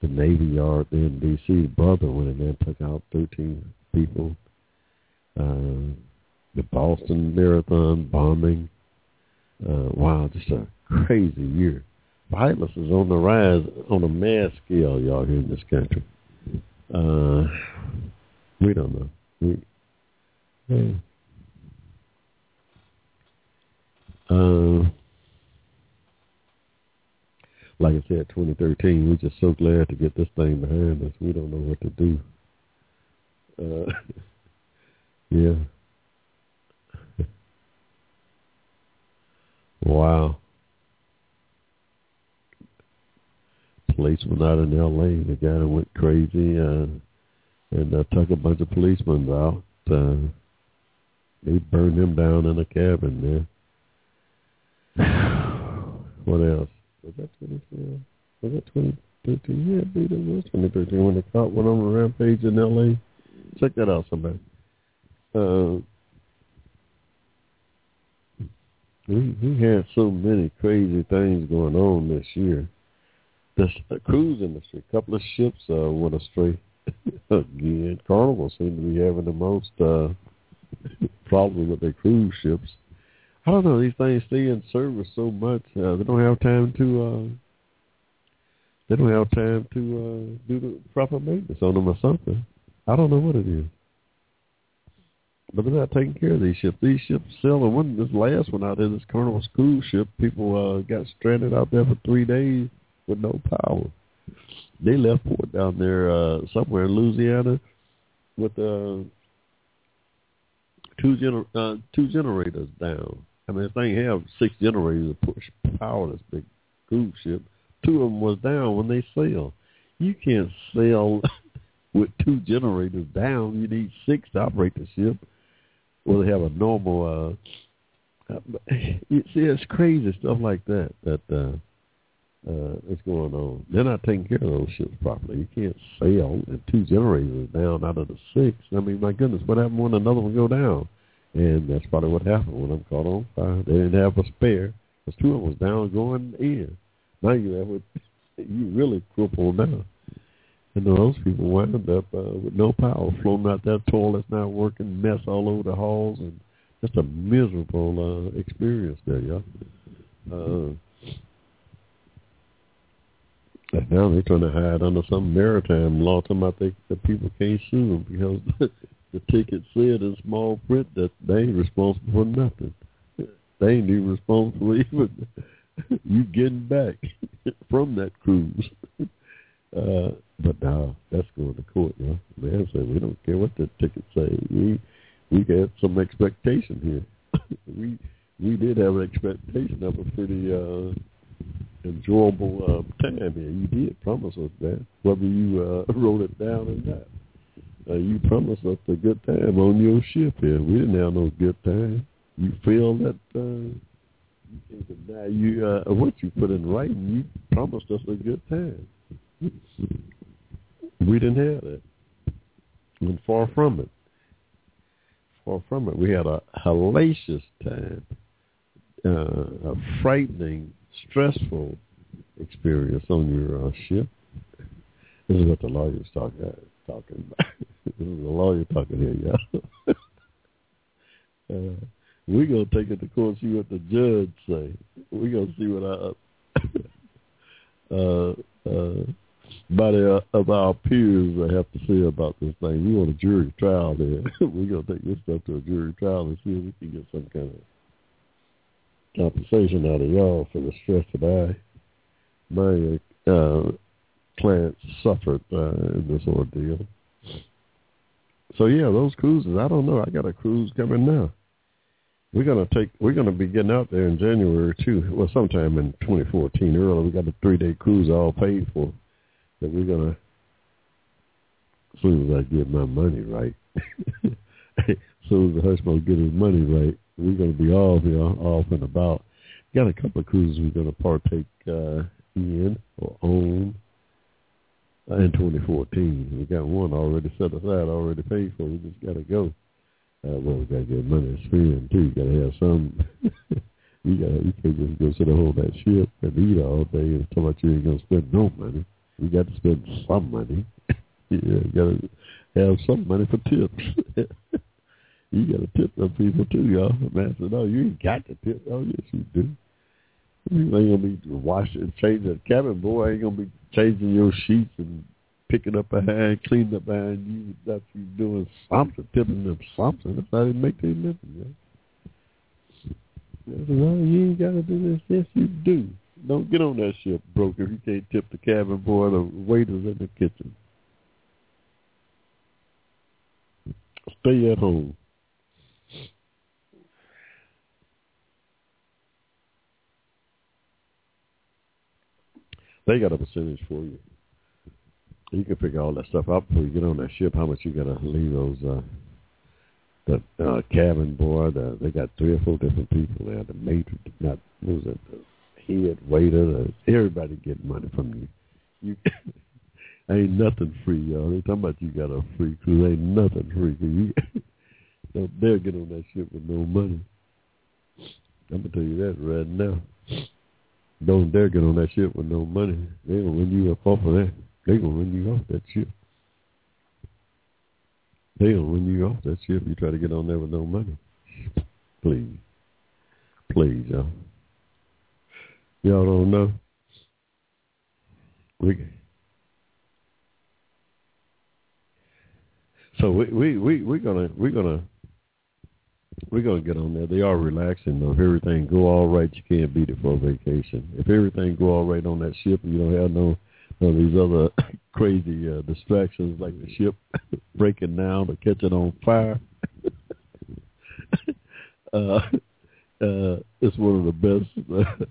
the Navy Yard in D.C. brother went in there and took out thirteen people. Uh, the Boston Marathon bombing. Uh, wow, just a crazy year. Violence is on the rise on a mass scale, y'all, here in this country. Uh, we don't know. We, hey, Uh, like I said, 2013, we're just so glad to get this thing behind us. We don't know what to do. Uh, [laughs] yeah. [laughs] wow. Policeman out in L.A., the guy that went crazy uh, and uh, took a bunch of policemen out. Uh, they burned him down in a cabin there. [sighs] what else? Was that 2012? Was that 2013? Yeah, I it was 2013 when the cop went on a rampage in L.A. Check that out, somebody. Uh, we we had so many crazy things going on this year. The cruise industry, a couple of ships uh, went astray [laughs] again. Carnival seemed to be having the most uh, [laughs] problems with their cruise ships. I don't know. These things stay in service so much. Uh, they don't have time to. Uh, they don't have time to uh, do the proper maintenance on them or something. I don't know what it is. But they're not taking care of these ships. These ships sailing. One this last one out there, this Carnival's cruise ship, people uh, got stranded out there for three days with no power. They left port down there uh, somewhere in Louisiana with uh, two gener- uh, two generators down. I mean, if they have six generators to push power this big cruise ship, two of them was down when they sail. You can't sail [laughs] with two generators down. You need six to operate the ship. Well, they have a normal. Uh, [laughs] you see, it's crazy stuff like that that uh, uh, is going on. They're not taking care of those ships properly. You can't sail and two generators down out of the six. I mean, my goodness, what happened when another one go down? And that's probably what happened when I'm caught on fire. They didn't have a spare. Because two of them was down going in. Now you would [laughs] you really crippled now. And those people wound up uh, with no power, floating out that toilets not working, mess all over the halls, and just a miserable uh, experience there, y'all. Uh, and now they're trying to hide under some maritime law, talking about they, the people can't sue them because [laughs] the ticket said in small print that they ain't responsible for nothing. They ain't even responsible [laughs] even you getting back [laughs] from that cruise. [laughs] Uh, but now that's going to court, you know. Man say we don't care what the ticket say. We we had some expectation here. we we did have an expectation of a pretty uh enjoyable uh, time here. You did promise us that, whether you uh, wrote it down or not. Uh, you promised us a good time on your ship here. We didn't have no good time. You feel that uh, you can deny you uh, what you put in writing. You promised us a good time. We didn't have that. And far from it. Far from it. We had a hellacious time, uh, a frightening, stressful experience on your uh, ship. This is what the lawyer's talking, uh, talking about. [laughs] this is the lawyer talking here, y'all. [laughs] uh, we're going to take it to court see what the judge say. We're going to see what our [laughs] uh, uh, body of our peers have to say about this thing. We want a jury trial there. We're going to take this stuff to a jury trial and see if we can get some kind of compensation out of y'all for the stress that I, my uh, clients suffered uh, in this ordeal. So yeah, those cruises. I don't know. I got a cruise coming now. We're gonna take. We're gonna be getting out there in January too. Well, sometime in 2014 early. We got a three day cruise all paid for that we're gonna as soon as I get my money right, [laughs] as soon as the husband get his money right, we're gonna be off here, off and about. Got a couple of cruises we're gonna partake uh, in or own in 2014. We got one already set aside, already paid for. We just gotta go. Uh, well, we gotta get money to spend too. You gotta have some. [laughs] you gotta, you can't just go sit on that ship and eat all day and tell about you ain't gonna spend no money. You got to spend some money. yeah, [laughs] you got to have some money for tips. [laughs] you got to tip them people too, y'all. Man said, "No, you ain't got to tip." Oh, yes, you do. You ain't gonna be washing, changing the cabin boy. Ain't gonna be changing your sheets and picking up behind, cleaning up behind you. That you doing something, tipping them something. That's how they make their living. Well, you ain't got to do this. Yes, you do. Don't get on that ship broke if you can't tip the cabin boy the waiters in the kitchen. Stay at home. They got a percentage for you. You can figure all that stuff out before you get on that ship. How much you got to leave those uh, the uh, cabin boy? The, they got three or four different people there. The mate, not what was it? The head waiter, everybody getting money from you. You [laughs] ain't nothing free, y'all. They talking about you got a free cruise. Ain't nothing free. You [laughs] don't dare get on that ship with no money. I'm gonna tell you that right now. Don't dare get on that ship with no money. They gonna run you up off of that. They gonna run you off that ship. Hell, when you off that ship, if you try to get on there with no money. Please. Please, y'all. Y'all don't know. We so we we we we're gonna we're gonna we're gonna get on there. They are relaxing though. If everything go all right, you can't beat it for a vacation. If everything go all right on that ship, you don't have no none of these other [coughs] crazy uh, distractions like the ship [laughs] breaking down or catching on fire. [laughs] uh, uh, it's one of the best. [laughs]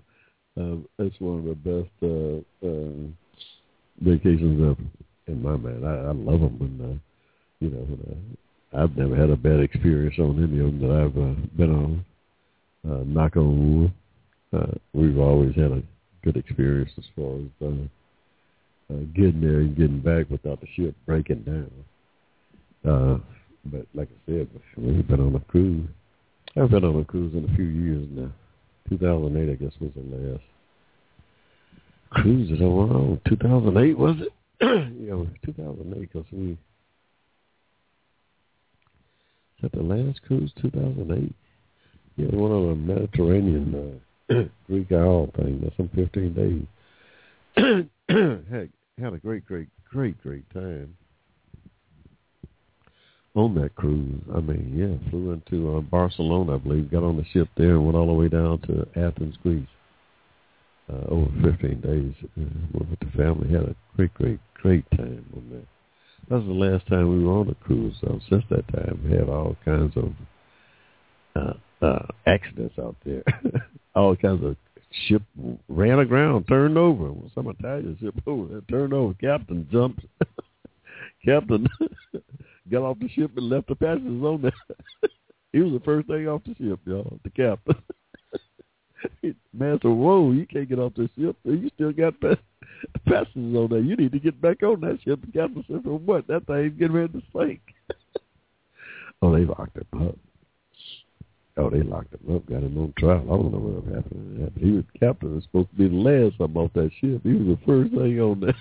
Uh, it's one of the best uh, uh, vacations ever in my mind. I, I love them when, uh, you know, when, uh, I've never had a bad experience on any of them that I've uh, been on. Uh, knock on wood. Uh, we've always had a good experience as far as uh, uh, getting there and getting back without the ship breaking down. Uh, but like I said, we've been on a cruise. I've been on a cruise in a few years now. 2008, I guess, was the last cruise that I went on. 2008, was it? [clears throat] yeah, was 2008 because we... That the last cruise, 2008? Yeah, one of the Mediterranean uh, [clears throat] Greek Isle thing. That's some 15 days. [clears throat] Heck, had a great, great, great, great time on that cruise. I mean, yeah, flew into uh, Barcelona, I believe, got on the ship there and went all the way down to Athens, Greece. Uh, over 15 days uh, with the family. Had a great, great, great time on that. That was the last time we were on a cruise. So since that time, we had all kinds of uh, uh, accidents out there. [laughs] all kinds of ship ran aground, turned over. Some Italian ship [laughs] over, turned over. Captain jumped. [laughs] Captain got off the ship and left the passengers on there. he was the first thing off the ship, y'all, the captain. [laughs] Said, whoa, you can't get off this ship. You still got passengers on there. You need to get back on that ship. The captain said, for what? That thing's getting ready to sink. [laughs] oh, they locked him up. Oh, they locked him up, got him on trial. I don't know what happened. He was captain. Was supposed to be the last something off that ship. He was the first thing on that.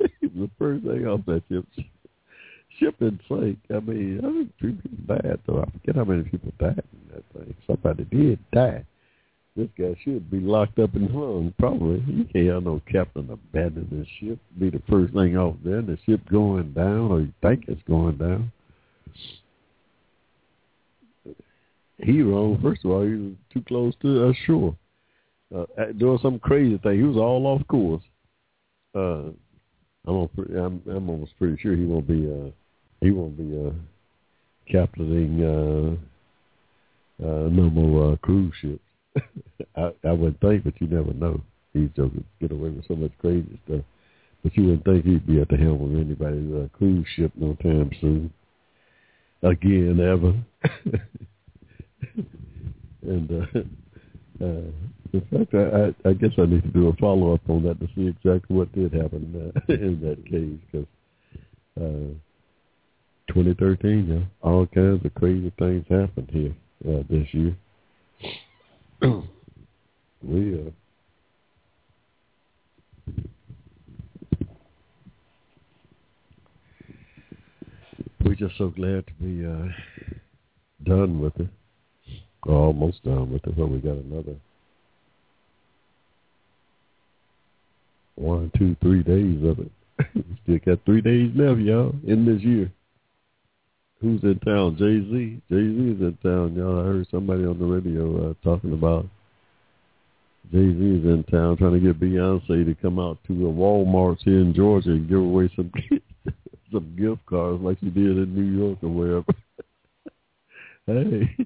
[laughs] he was the first thing off that ship ship didn't sink. I mean, I think three people died, though. I forget how many people died in that thing. Somebody did die. This guy should be locked up and hung, probably. You can't have no captain abandon the ship. Be the first thing off there, and the ship going down, or you think it's going down. He wrong. First of all, he was too close to shore. Uh, doing some crazy thing. He was all off course. Uh, I'm, I'm, I'm almost pretty sure he won't be uh, he won't be uh, captaining uh, uh, no more uh, cruise ships. [laughs] I, I would think, but you never know. He's just get away with so much crazy stuff. But you wouldn't think he'd be at the helm of anybody's uh, cruise ship no time soon. Again, ever. [laughs] and uh, uh, in fact, I, I, I guess I need to do a follow up on that to see exactly what did happen uh, [laughs] in that case because. Uh, 2013, yeah. All kinds of crazy things happened here uh, this year. [clears throat] we uh, we're just so glad to be uh, done with it, or almost done with it. But we got another one, two, three days of it. [laughs] we Still got three days left, y'all, in this year who's in town? Jay Z. Jay Z is in town, y'all. I heard somebody on the radio uh, talking about Jay Z is in town trying to get Beyonce to come out to a Walmart here in Georgia and give away some [laughs] some gift cards like she did in New York or wherever. [laughs] hey,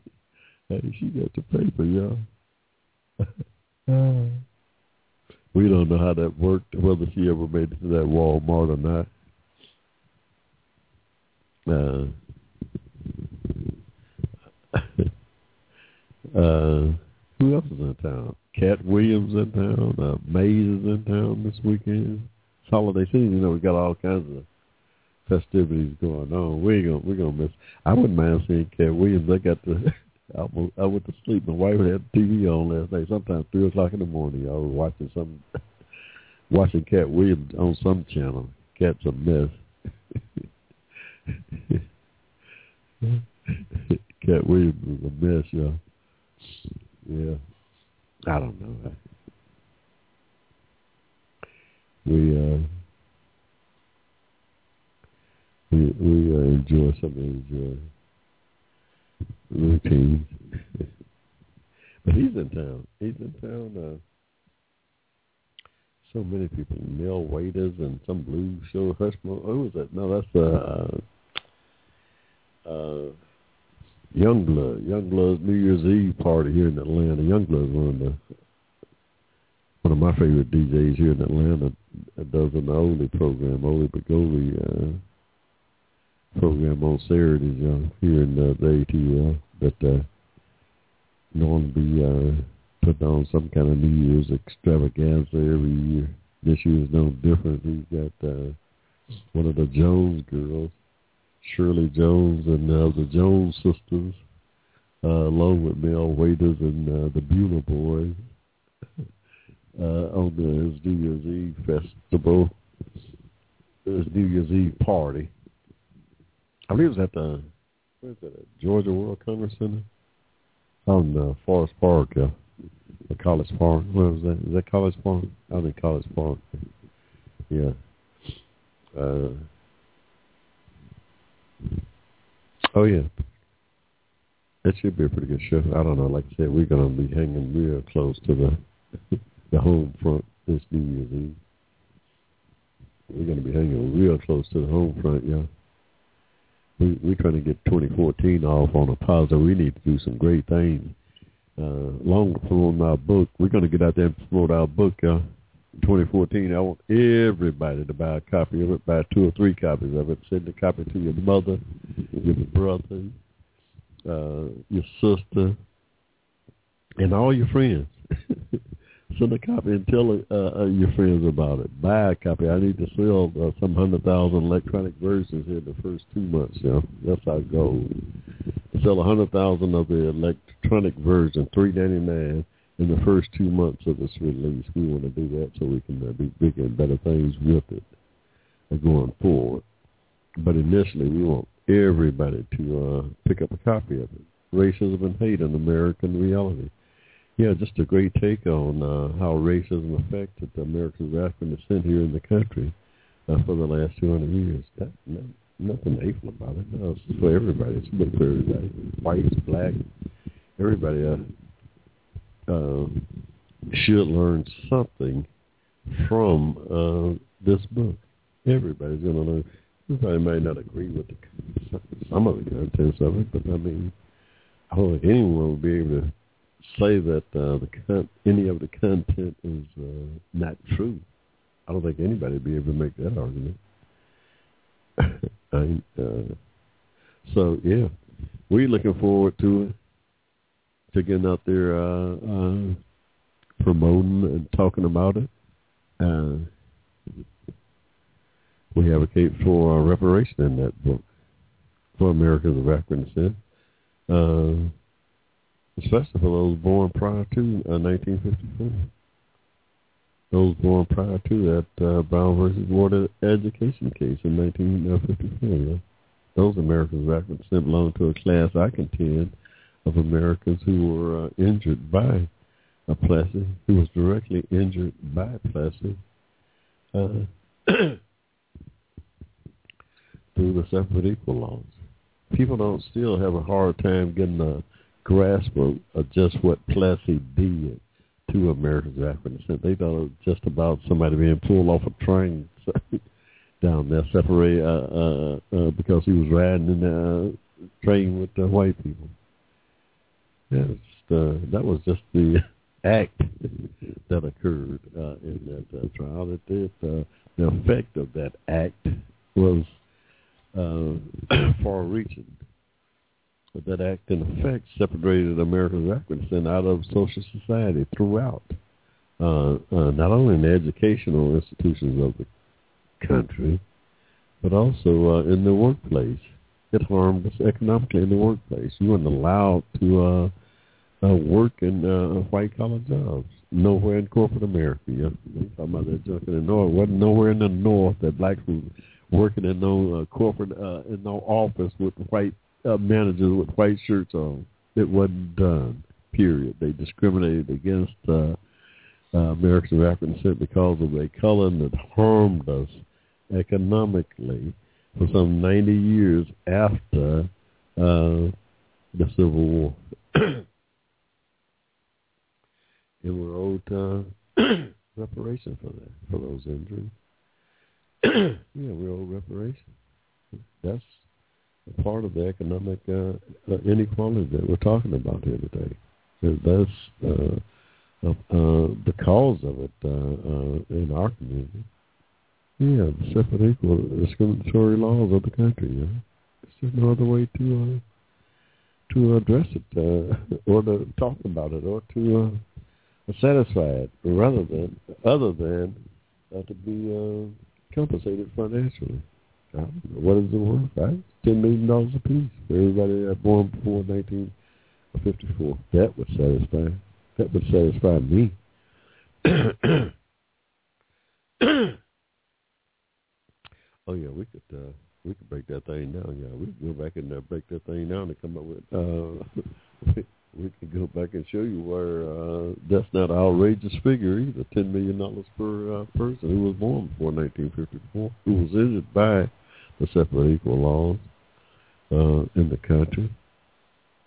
hey, she got the paper, y'all. [laughs] we don't know how that worked, whether she ever made it to that Walmart or not. Uh, [laughs] uh, who else is in town? Katt Williams in town. Uh, Maze is in town this weekend. It's holiday season. You know, we got all kinds of festivities going on. We gonna we're gonna miss. I wouldn't mind seeing Katt Williams. I got to. [laughs] I, I went to sleep. My wife had the TV on last night. Sometimes three o'clock in the morning. I was watching some, [laughs] watching Katt Williams on some channel. Katt's a mess. Katt Williams was a mess, y'all. Yeah. I don't know. We uh we we uh, enjoy some of his uh, routines. [laughs] but he's in town. He's in town. Uh, so many people, Mel Waiters and some blues show. Hushmo. Who was that? No, that's uh, uh, Youngblood. Youngblood's New Year's Eve party here in Atlanta. Youngblood's one of the one of my favorite DJs here in Atlanta. Does an oldie program, Oldie Bagoli uh, program on Saturdays uh, here in uh, the ATL. That uh, normally be uh, put on some kind of New Year's extravaganza every year. This year is no different. He's got uh, one of the Jones girls, Shirley Jones, and uh, the Jones sisters, uh, along with Mel Waiters and uh, the Beulah Boys, [laughs] uh, on the, New Year's Eve festival, his New Year's Eve party. I believe it was at the, where is that, at Georgia World Congress Center? On uh, Forest Park, yeah. The College Park. What was that? Is that College Park? I think College Park. Yeah. Uh, oh yeah. That should be a pretty good show. I don't know. Like I said, we're gonna be hanging real close to the [laughs] the home front this New Year's Eve. We're gonna be hanging real close to the home front, yeah. We we're trying to get 2014 off on a positive. We need to do some great things uh, with promoting our book. We're to get out there and promote our book, uh, 2014. I want everybody to buy a copy of it, buy two or three copies of it. Send a copy to your mother, your brother, uh, your sister, and all your friends. [laughs] Send a copy and tell uh, uh, your friends about it. Buy a copy. I need to sell uh, some hundred thousand electronic versions here in the first two months. You know, that's our goal. Sell a hundred thousand of the electronic version, three ninety nine, in the first two months of this release. We want to do that so we can uh, do bigger and better things with it going forward. But initially, we want everybody to uh, pick up a copy of it. Racism and Hate in American Reality yeah, just a great take on uh, how racism affected the Americans of African descent here in the country uh, for the last 200 years. That, no, nothing hateful about it. No, it's for everybody. It's for everybody. Whites, black, everybody uh, uh, should learn something from uh, this book. Everybody's going to learn. Everybody may not agree with the, some of the contents of it, but I mean, I don't think anyone will be able to say that uh, the con- any of the content is uh, not true. I don't think anybody would be able to make that argument. [laughs] I, uh, so yeah, we're looking forward to it, to getting out there uh, uh, promoting and talking about it. Uh, we advocate for uh, reparation in that book for Americans of African descent. Uh, especially for those born prior to uh, 1954. Those born prior to that uh, Brown versus Board of Education case in 1954. Yeah. Those Americans of African descent belong to a class I contend of Americans who were uh, injured by a Plessy, who was directly injured by Plessy uh, [clears throat] through the separate equal laws. People don't still have a hard time getting a grasp of, of just what Plessy did to Americans African descent. They thought it was just about somebody being pulled off a train [laughs] down there, separated uh, uh, uh, because he was riding in a train with the white people. Uh, that was just the [laughs] act that occurred uh, in that uh, trial. That it, uh, the effect of that act was uh, [coughs] far-reaching but that act in effect separated Americans Africans out of social society throughout, uh, uh, not only in the educational institutions of the country, but also uh, in the workplace. It harmed us economically in the workplace. You weren't allowed to uh, work in uh, white collar jobs. Nowhere in corporate America. We talking about that junk in the north. wasn't nowhere in the north that blacks were working in no uh, corporate uh, in no office with white uh, managers with white shirts on. It wasn't done. Period. They discriminated against uh, uh, Americans of African descent because of their color, it harmed us economically for some 90 years after uh, the Civil War. [clears throat] and we're owed uh, [clears throat] reparation for that, for those injuries. [clears throat] yeah, we're owe reparation. That's a part of the economic uh, uh, inequality that we're talking about here today. That's uh, uh, uh, the cause of it uh, uh, in our community. Yeah, the separate equal discriminatory laws of the country. Yeah, there's no other way to uh, to address it uh, [laughs] or to talk about it or to satisfy it, rather than other than uh, to be uh, compensated financially. I don't know, what is it worth? Right, ten million dollars a piece for everybody that born before 1954. That would satisfy. That would satisfy me. [coughs] Oh yeah, we could uh, we could break that thing down. Yeah, we could go back and uh, break that thing down and come up with. Uh, [laughs] we can go back and show you where uh, that's not an outrageous figure either. Ten million dollars per uh, person who was born before 1954, who was injured by the separate equal laws uh, in the country.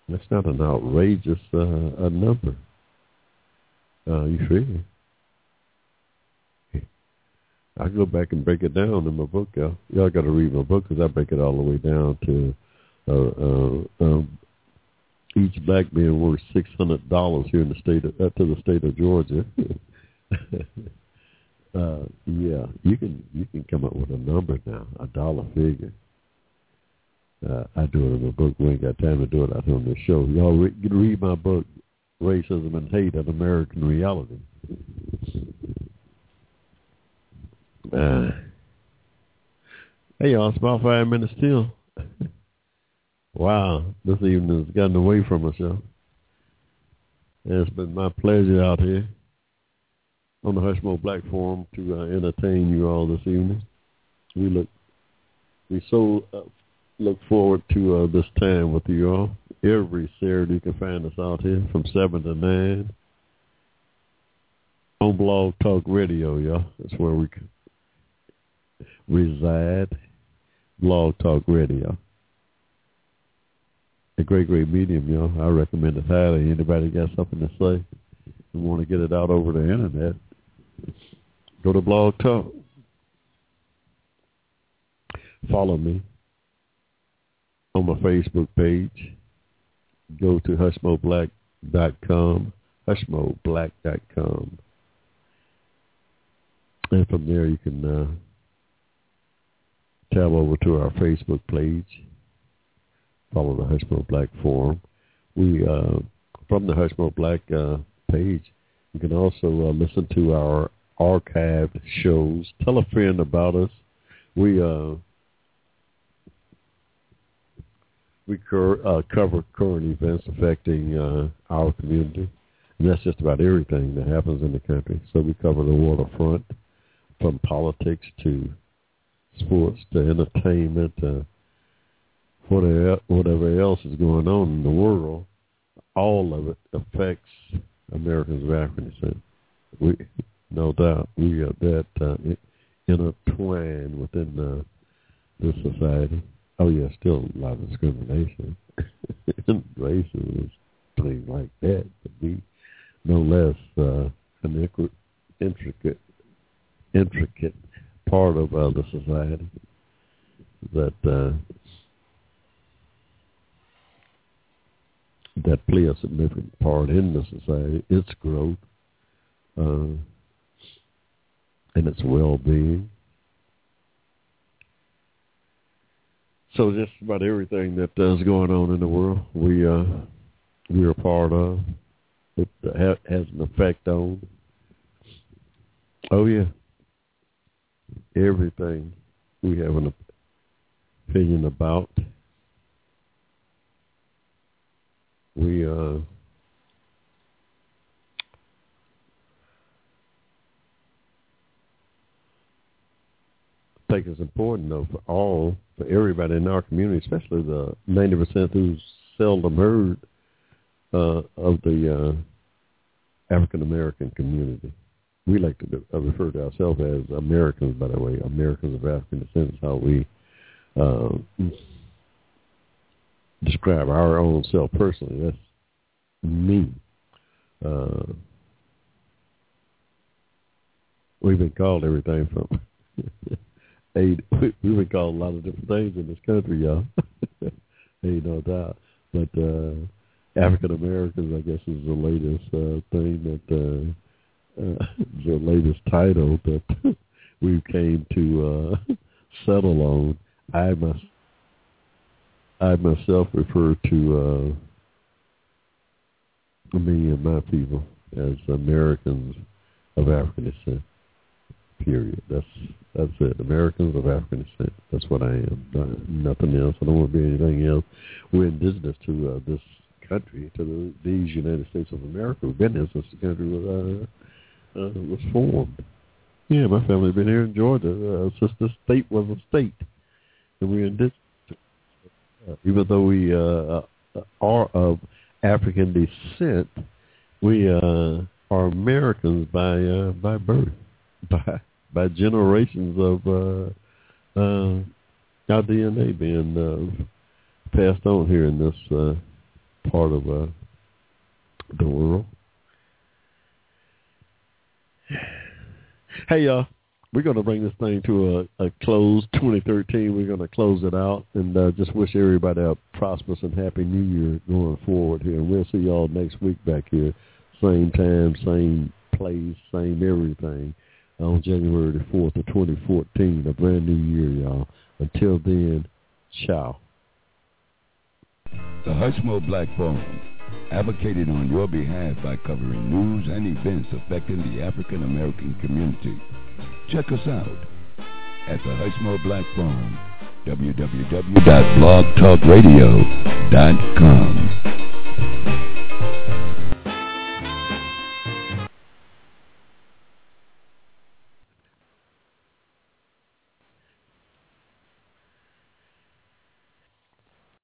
That's not an outrageous uh, a number. Uh, you figure. I go back and break it down in my book, y'all. Y'all got to read my book because I break it all the way down to uh, uh, um, each black being worth six hundred dollars here in the state of, uh, to the state of Georgia. [laughs] uh, yeah, you can you can come up with a number now, a dollar figure. Uh, I do it in my book. We ain't got time to do it out here on this show. Y'all re- read my book, Racism and Hate: An American Reality. Uh, hey, y'all, it's about five minutes till. [laughs] wow, this evening has gotten away from us, y'all. It's been my pleasure out here on the Hushmo Black Forum to uh, entertain you all this evening. We look, we so uh, look forward to uh, this time with you all. Every Saturday you can find us out here from 7 to 9 on Blog Talk Radio, y'all. That's where we reside. Blog Talk Radio. A great, great medium, y'all. I recommend it highly. Anybody got something to say and want to get it out over the internet, go to Blog Talk. Follow me on my Facebook page. Go to hushmoblack.com, hushmoblack.com. And from there you can uh, tab over to our Facebook page. Follow the Hushmo Black Forum. We uh, from the Hushmo Black uh, page, you can also uh, listen to our archived shows. Tell a friend about us. We uh, we cur- uh, cover current events affecting uh, our community, and that's just about everything that happens in the country. So we cover the waterfront, from politics to sports to entertainment to whatever else is going on in the world. All of it affects Americans of African descent. We, no doubt, we are that uh, intertwined within this society. Oh yeah, still a lot of discrimination [laughs] and racism, things like that. But be no less uh, an intricate, intricate part of uh, the society that uh, that play a significant part in the society, its growth, uh, and its well-being. So just about everything that is going on in the world, we uh, we are a part of. It ha- has an effect on. Oh yeah, everything we have an opinion about. We uh, think it's important though for all for everybody in our community, especially the ninety percent who's seldom heard uh, of the uh, African American community. We like to uh, refer to ourselves as Americans, by the way, Americans of African descent is how we uh, describe our own self personally. That's me. Uh, we've been called everything from [laughs] Hey, we've been called a lot of different things in this country, y'all. [laughs] Ain't no doubt. But uh, African Americans, I guess, is the latest uh, thing that uh, uh, [laughs] the latest title that we came to uh, settle on. I must, I myself refer to uh, me and my people as Americans of African descent. Period. That's that's it. Americans of African descent. That's what I am. Nothing else. I don't want to be anything else. We're indigenous to uh, this country, to the, these United States of America. We've been here since the country was uh, uh, was formed. Yeah, my family has been here in Georgia uh, since the state was a state, and we're indigenous. Even though we uh, uh, are of African descent, we uh, are Americans by uh, by birth, [laughs] by by generations of uh, uh, our DNA being uh, passed on here in this uh, part of uh, the world. [sighs] Hey, y'all. We're going to bring this thing to a, a close. 2013, we're going to close it out and uh, just wish everybody a prosperous and happy New Year going forward here. And we'll see y'all next week back here. Same time, same place, same everything on January the 4th of 2014, a brand new year, y'all. Until then, ciao. The Hushmo Black Forum, advocated on your behalf by covering news and events affecting the African American community. Check us out at the Hushmo Black Forum, www.blogtalkradio.com.